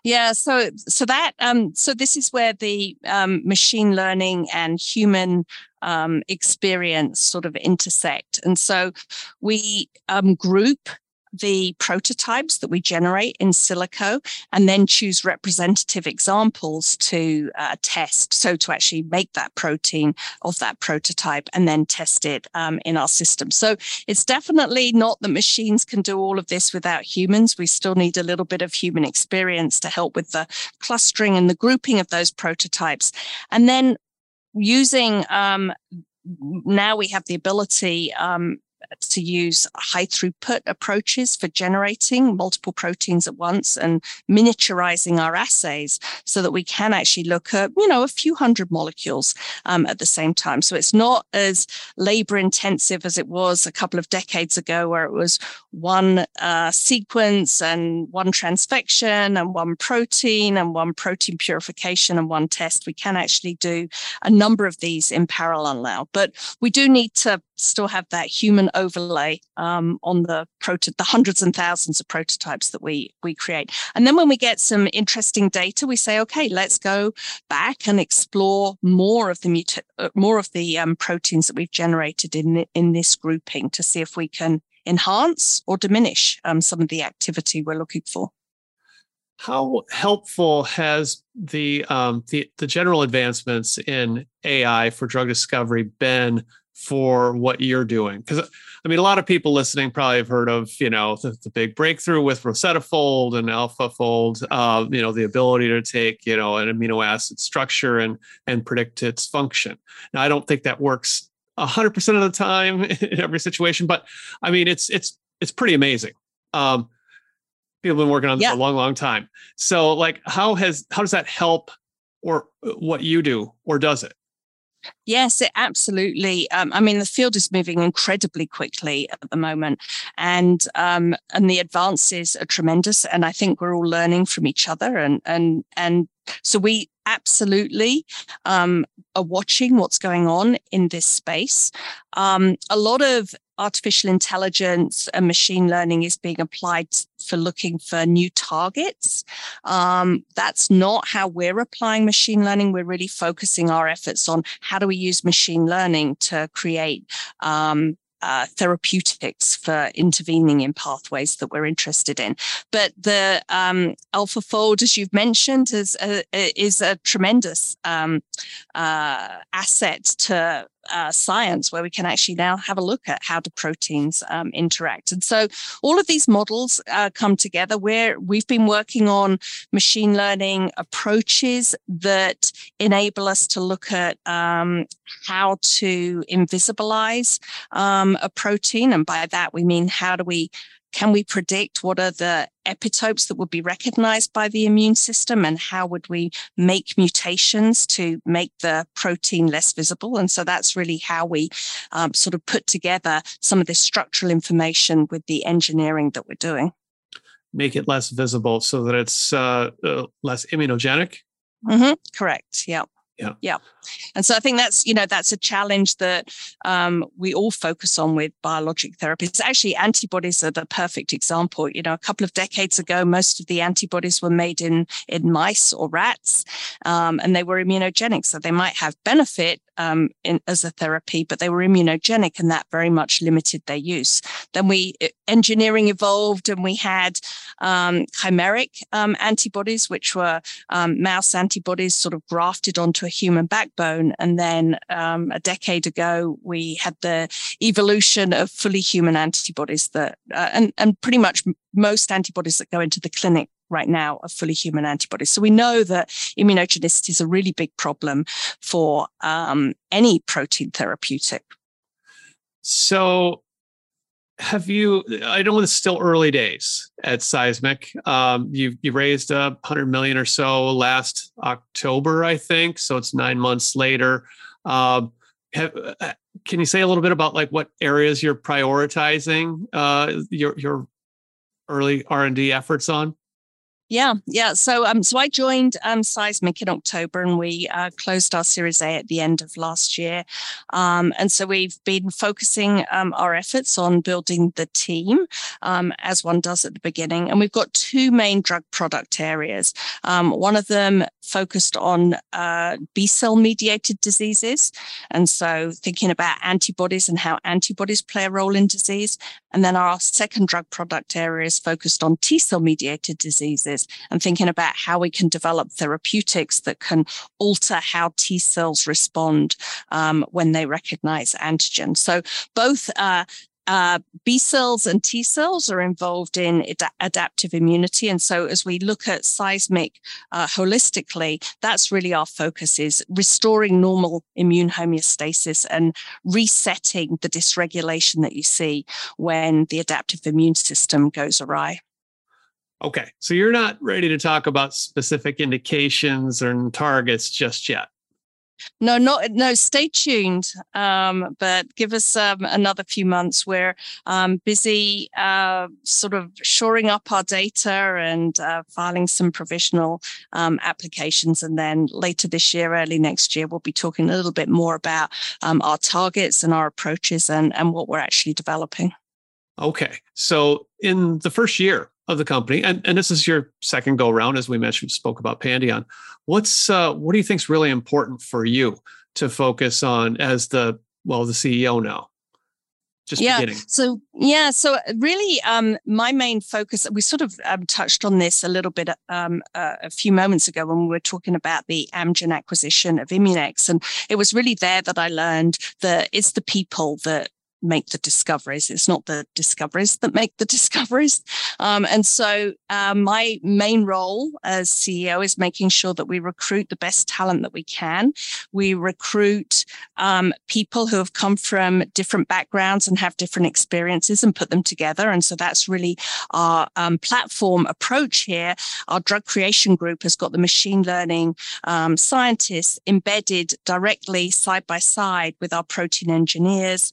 Yeah, so so that um, so this is where the um, machine learning and human um, experience sort of intersect, and so we um, group the prototypes that we generate in silico and then choose representative examples to uh, test. So to actually make that protein of that prototype and then test it um, in our system. So it's definitely not that machines can do all of this without humans. We still need a little bit of human experience to help with the clustering and the grouping of those prototypes. And then using um, now we have the ability um, to use high throughput approaches for generating multiple proteins at once and miniaturizing our assays so that we can actually look at, you know, a few hundred molecules um, at the same time. So it's not as labor intensive as it was a couple of decades ago, where it was one uh, sequence and one transfection and one protein and one protein purification and one test. We can actually do a number of these in parallel now, but we do need to still have that human overlay um, on the proto- the hundreds and thousands of prototypes that we we create. And then when we get some interesting data, we say, okay, let's go back and explore more of the muta- uh, more of the um, proteins that we've generated in in this grouping to see if we can enhance or diminish um, some of the activity we're looking for. How helpful has the, um, the the general advancements in AI for drug discovery been for what you're doing? Because I mean, a lot of people listening probably have heard of, you know, the, the big breakthrough with Rosetta Fold and AlphaFold. Uh, you know, the ability to take, you know, an amino acid structure and and predict its function. Now, I don't think that works hundred percent of the time (laughs) in every situation, but I mean, it's it's it's pretty amazing. Um, people have been working on this yeah. a long, long time. So, like, how has how does that help, or what you do, or does it? Yes, it absolutely. Um, I mean, the field is moving incredibly quickly at the moment, and um, and the advances are tremendous. And I think we're all learning from each other, and and and so we absolutely um, are watching what's going on in this space. Um, a lot of artificial intelligence and machine learning is being applied for looking for new targets. Um, that's not how we're applying machine learning. We're really focusing our efforts on how do we use machine learning to create um, uh, therapeutics for intervening in pathways that we're interested in. But the um, AlphaFold, as you've mentioned, is a, is a tremendous um, uh, asset to uh, science where we can actually now have a look at how do proteins um, interact. And so all of these models uh, come together where we've been working on machine learning approaches that enable us to look at um, how to invisibilize um, a protein. And by that, we mean how do we can we predict what are the epitopes that would be recognized by the immune system and how would we make mutations to make the protein less visible? And so that's really how we um, sort of put together some of this structural information with the engineering that we're doing. Make it less visible so that it's uh, uh, less immunogenic? Mm-hmm. Correct. Yeah. Yeah. Yeah. And so I think that's, you know, that's a challenge that um, we all focus on with biologic therapies. Actually, antibodies are the perfect example. You know, a couple of decades ago, most of the antibodies were made in, in mice or rats, um, and they were immunogenic. So they might have benefit um, in, as a therapy, but they were immunogenic and that very much limited their use. Then we engineering evolved and we had um, chimeric um, antibodies, which were um, mouse antibodies sort of grafted onto a human backbone. And then um, a decade ago, we had the evolution of fully human antibodies that, uh, and, and pretty much most antibodies that go into the clinic right now are fully human antibodies. So we know that immunogenicity is a really big problem for um, any protein therapeutic. So have you i know it's still early days at seismic um, you you raised a hundred million or so last october i think so it's nine months later um, have, uh, can you say a little bit about like what areas you're prioritizing uh, your your early r&d efforts on yeah, yeah. So, um, so I joined um, Seismic in October, and we uh, closed our Series A at the end of last year. Um, and so we've been focusing um, our efforts on building the team, um, as one does at the beginning. And we've got two main drug product areas. Um, one of them focused on uh, B cell mediated diseases. And so thinking about antibodies and how antibodies play a role in disease. And then our second drug product area is focused on T cell mediated diseases and thinking about how we can develop therapeutics that can alter how T cells respond um, when they recognize antigen. So both uh, uh, B cells and T cells are involved in ad- adaptive immunity. And so as we look at seismic uh, holistically, that's really our focus is restoring normal immune homeostasis and resetting the dysregulation that you see when the adaptive immune system goes awry. Okay. So you're not ready to talk about specific indications and targets just yet. No, not no. Stay tuned, um, but give us um, another few months. We're um, busy, uh, sort of shoring up our data and uh, filing some provisional um, applications, and then later this year, early next year, we'll be talking a little bit more about um, our targets and our approaches and and what we're actually developing. Okay, so in the first year of the company, and, and this is your second go round, as we mentioned, spoke about Pandion. What's uh, what do you think is really important for you to focus on as the well the CEO now? Just yeah. beginning. So yeah, so really, um, my main focus. We sort of um, touched on this a little bit um, uh, a few moments ago when we were talking about the Amgen acquisition of Immunex, and it was really there that I learned that it's the people that make the discoveries. It's not the discoveries that make the (laughs) discoveries. Um, and so uh, my main role as CEO is making sure that we recruit the best talent that we can. We recruit um, people who have come from different backgrounds and have different experiences and put them together. And so that's really our um, platform approach here. Our drug creation group has got the machine learning um, scientists embedded directly side by side with our protein engineers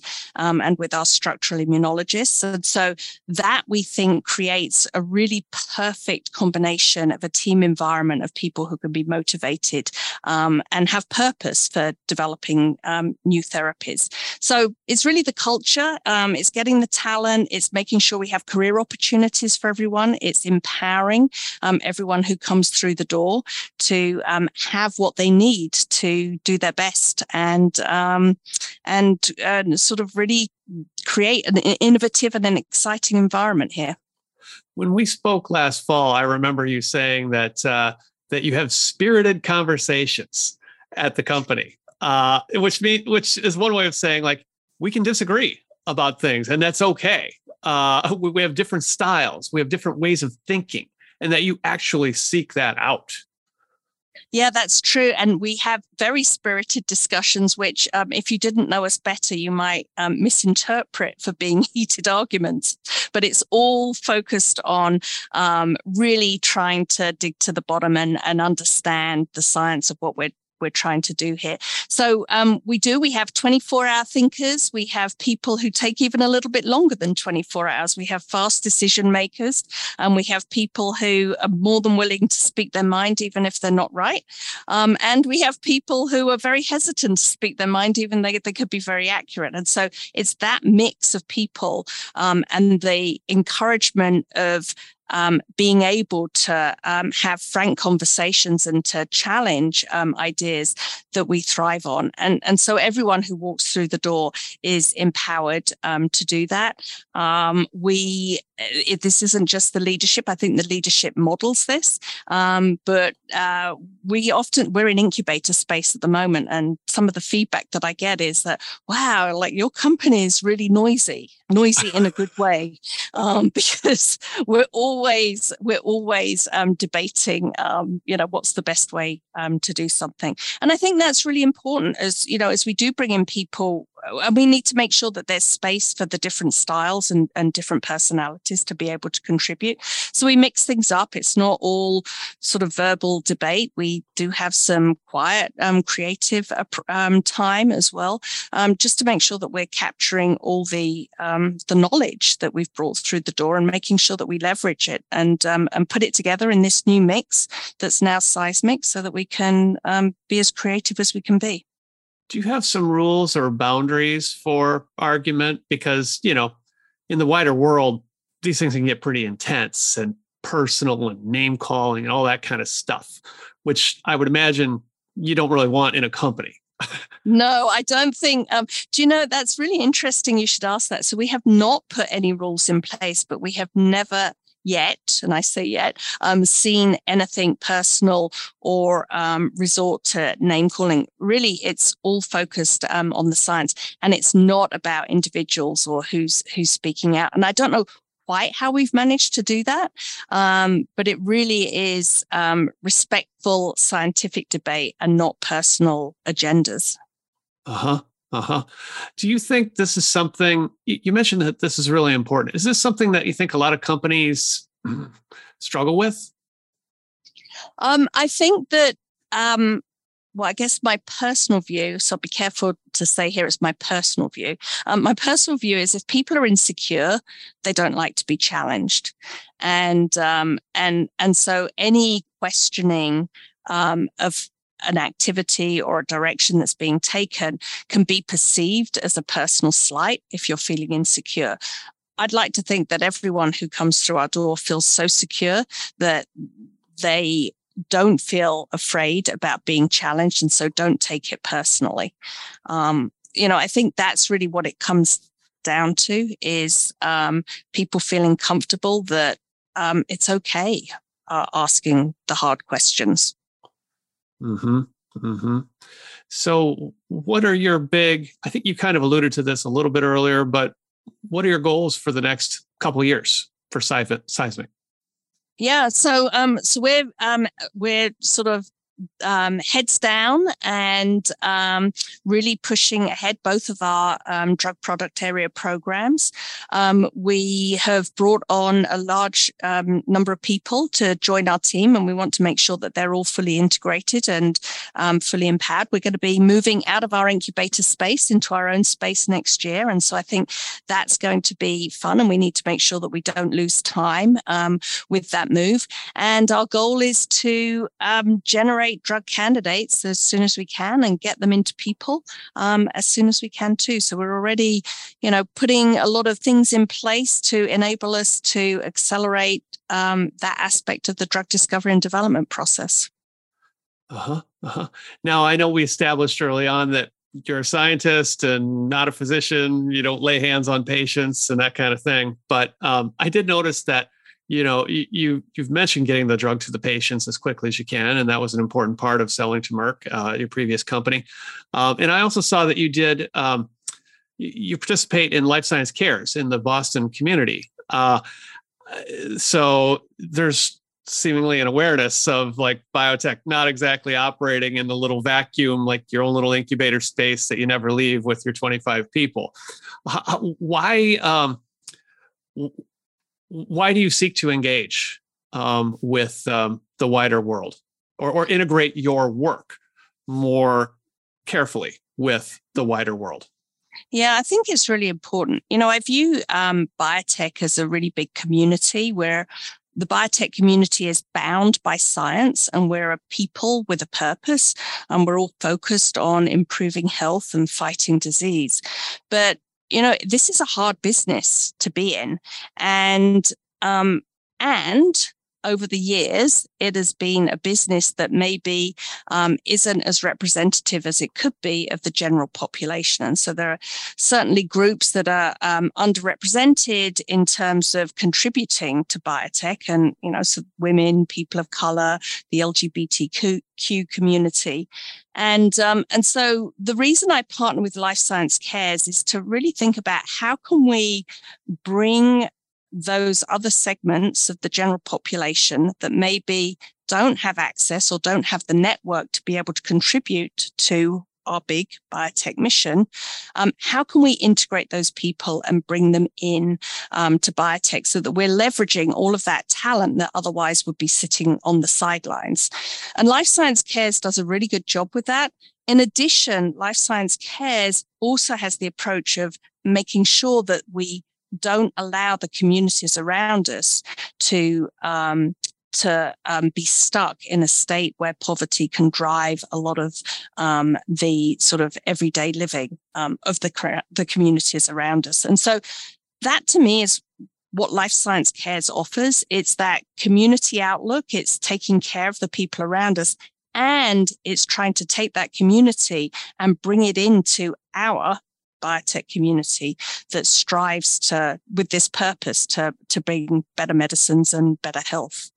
um, and with our structural immunologists. And so that we think creates a really perfect combination of a team environment of people who can be motivated um, and have purpose for developing um, new therapies. So it's really the culture, um, it's getting the talent, it's making sure we have career opportunities for everyone, it's empowering um, everyone who comes through the door to have what they need to do their best and um, and uh, sort of really create an innovative and an exciting environment here. When we spoke last fall, I remember you saying that uh, that you have spirited conversations at the company, uh, which mean which is one way of saying like we can disagree about things, and that's okay. Uh, we have different styles, we have different ways of thinking, and that you actually seek that out. Yeah, that's true. And we have very spirited discussions, which, um, if you didn't know us better, you might um, misinterpret for being (laughs) heated arguments. But it's all focused on um, really trying to dig to the bottom and, and understand the science of what we're we're trying to do here. So um, we do. We have 24 hour thinkers. We have people who take even a little bit longer than 24 hours. We have fast decision makers, and we have people who are more than willing to speak their mind, even if they're not right. Um, and we have people who are very hesitant to speak their mind, even though they could be very accurate. And so it's that mix of people um, and the encouragement of um, being able to um, have frank conversations and to challenge um, ideas that we thrive on. And, and so everyone who walks through the door is empowered um, to do that. Um, we, it, this isn't just the leadership. I think the leadership models this, um, but uh, we often, we're in incubator space at the moment. And some of the feedback that I get is that, wow, like your company is really noisy, noisy in a good way, (laughs) because we're always we're always um, debating, um, you know, what's the best way um, to do something. And I think that's really important as you know, as we do bring in people and we need to make sure that there's space for the different styles and, and different personalities to be able to contribute. So we mix things up. It's not all sort of verbal debate. We do have some quiet, um, creative um, time as well, um, just to make sure that we're capturing all the um, the knowledge that we've brought through the door and making sure that we leverage it and um, and put it together in this new mix that's now seismic, so that we can um, be as creative as we can be do you have some rules or boundaries for argument? Because, you know, in the wider world, these things can get pretty intense and personal and name calling and all that kind of stuff, which I would imagine you don't really want in a company. no, I don't think. Um, do you know that's really interesting? You should ask that. So we have not put any rules in place, but we have never yet, and I say yet, um, seen anything personal or um, resort to name calling. Really, it's all focused um, on the science, and it's not about individuals or who's who's speaking out. And I don't know quite how we've managed to do that, um, but it really is um, respectful scientific debate and not personal agendas. Uh huh. Uh huh. Do you think this is something you mentioned that this is really important? Is this something that you think a lot of companies (clears throat) struggle with? Um, I think that, um, well, I guess my personal view, so I'll be careful to say here it's my personal view. Um, my personal view is if people are insecure, they don't like to be challenged. And um, and and so any questioning um, of an activity or a direction that's being taken can be perceived as a personal slight if you're feeling insecure. I'd like to think that everyone who comes through our door feels so secure that they don't feel afraid about being challenged and so don't take it personally. Um, you know, I think that's really what it comes down to is um, people feeling comfortable that um, it's okay uh, asking the hard questions. Hmm. Hmm. So, what are your big? I think you kind of alluded to this a little bit earlier, but what are your goals for the next couple of years for seismic? Yeah, so um, so we're um, we're sort of um, heads down and um, really pushing ahead both of our um, drug product area programs. Um, we have brought on a large um, number of people to join our team, and we want to make sure that they're all fully integrated and um, fully empowered. We're going to be moving out of our incubator space into our own space next year. And so I think that's going to be fun, and we need to make sure that we don't lose time with that move. And our goal is to generate drug candidates as soon as we can and get them into people um, as soon as we can too. So we're already, you know, putting a lot of things in place to enable us to accelerate um, that aspect of the drug discovery and development process. Uh huh. Uh-huh. Now I know we established early on that you're a scientist and not a physician. You don't lay hands on patients and that kind of thing. But um, I did notice that you know you you've mentioned getting the drug to the patients as quickly as you can and that was an important part of selling to merck uh, your previous company. Um, and i also saw that you did um, you participate in life science cares in the boston community. Uh, so there's seemingly an awareness of like biotech not exactly operating in the little vacuum like your own little incubator space that you never leave with your 25 people. Why um, why do you seek to engage um, with um, the wider world or, or integrate your work more carefully with the wider world? Yeah, I think it's really important. You know, I view um, biotech as a really big community where the biotech community is bound by science and we're a people with a purpose and we're all focused on improving health and fighting disease. But you know, this is a hard business to be in. And, um, and over the years, it has been a business that maybe um, isn't as representative as it could be of the general population. And so there are certainly groups that are um, underrepresented in terms of contributing to biotech and, you know, so women, people of color, the LGBTQ community. And, um, and so the reason I partner with Life Science Cares is to really think about how can we bring those other segments of the general population that maybe don't have access or don't have the network to be able to contribute to our big biotech mission, um, how can we integrate those people and bring them in um, to biotech so that we're leveraging all of that talent that otherwise would be sitting on the sidelines? And Life Science Cares does a really good job with that. In addition, Life Science Cares also has the approach of making sure that we don't allow the communities around us to um, to um, be stuck in a state where poverty can drive a lot of um, the sort of everyday living um, of the the communities around us. And so that to me is what Life Science Cares offers. It's that community outlook, it's taking care of the people around us, and it's trying to take that community and bring it into our biotech community that strives to with this purpose to to bring better medicines and better health.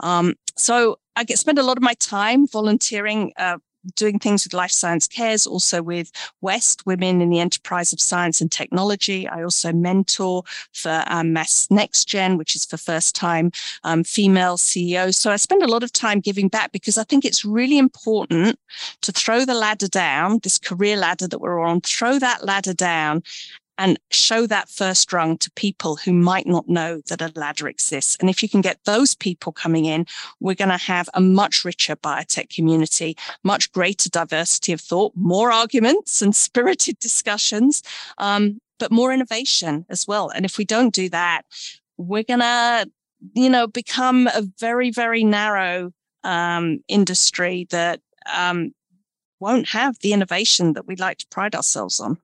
Um, so i get spend a lot of my time volunteering uh, doing things with Life Science Cares, also with West Women in the Enterprise of Science and Technology. I also mentor for um, Mass Next Gen, which is for first time um, female CEOs. So I spend a lot of time giving back because I think it's really important to throw the ladder down, this career ladder that we're on, throw that ladder down and show that first rung to people who might not know that a ladder exists. And if you can get those people coming in, we're going to have a much richer biotech community, much greater diversity of thought, more arguments and (laughs) spirited discussions, um, but more innovation as well. And if we don't do that, we're going to, you know, become a very, very narrow um, industry that um, won't have the innovation that we'd like to pride ourselves on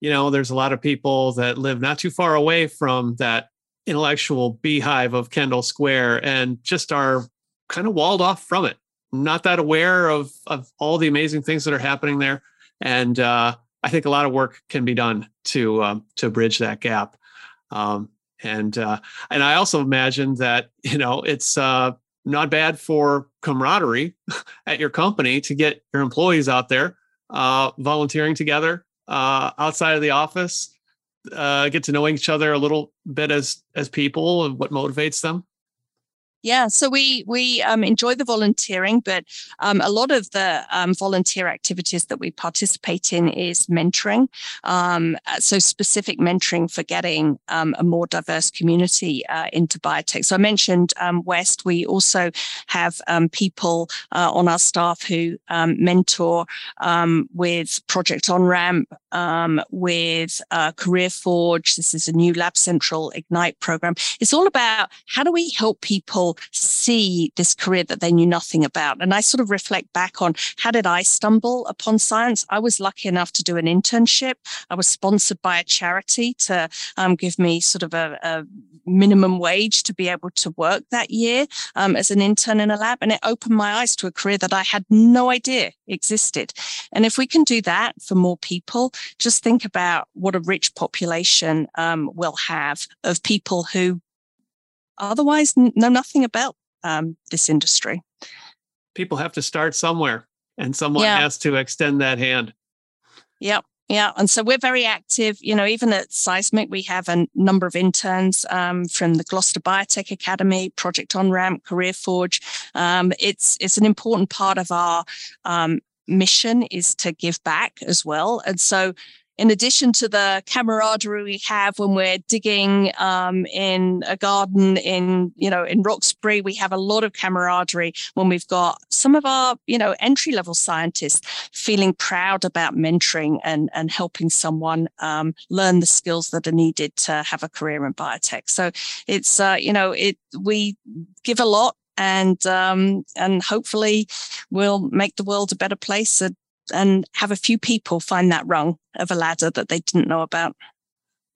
you know, there's a lot of people that live not too far away from that intellectual beehive of Kendall Square and just are kind of walled off from it, not that aware of of all the amazing things that are happening there. And uh, I think a lot of work can be done to um, to bridge that gap. Um, and uh, and I also imagine that you know it's uh, not bad for camaraderie (laughs) at your company to get your employees out there uh, volunteering together uh, outside of the office, uh, get to know each other a little bit as as people and what motivates them? Yeah, so we we um, enjoy the volunteering, but um, a lot of the um, volunteer activities that we participate in is mentoring. Um, uh, so specific mentoring for getting um, a more diverse community uh, into biotech. So I mentioned um, West. We also have people uh, on our staff who mentor with Project On Ramp, with uh, Career Forge. This is a new Lab Central Ignite program. It's all about how do we help people see this career that they knew nothing about. And I sort of reflect back on how did I stumble upon science? I was lucky enough to do an internship. I was sponsored by a charity to um, give me sort of a, a, minimum wage to be able to work that year um, as an intern in a lab. And it opened my eyes to a career that I had no idea existed. And if we can do that for more people, just think about what a rich population um, we'll have of people who otherwise know nothing about um, this industry. People have to start somewhere, and someone yeah. has to extend that hand. Yep. Yeah, and so we're very active. You know, even at Seismic, we have a number of interns um, from the Gloucester Biotech Academy, Project On Ramp, Career Forge. Um, it's it's an important part of our um, mission is to give back as well, and so in addition to the camaraderie we have when we're digging um, in a garden in you know in Roxbury, we have a lot of camaraderie when we've got some of our you know entry level scientists feeling proud about mentoring and and helping someone um, learn the skills that are needed to have a career in biotech. So it's uh, you know it we give a lot and um, and hopefully we'll make the world a better place and have a few people find that rung of a ladder that they didn't know about.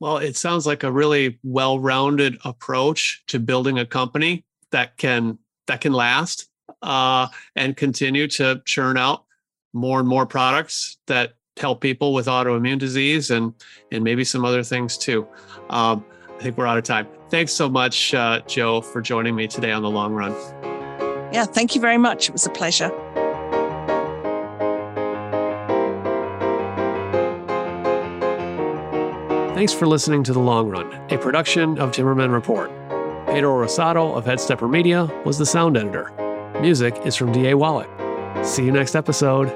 Well, it sounds like a really well-rounded approach to building a company that can that can last uh, and continue to churn out more and more products that help people with autoimmune disease and and maybe some other things too. Um, I think we're out of time. Thanks so much, uh, Jo, for joining me today on the long run. Yeah, thank you very much. It was a pleasure. Thanks for listening to The Long Run, a production of Timmerman Report. Pedro Rosado of Headstepper Media was the sound editor. Music is from D.A. Wallach. See you next episode.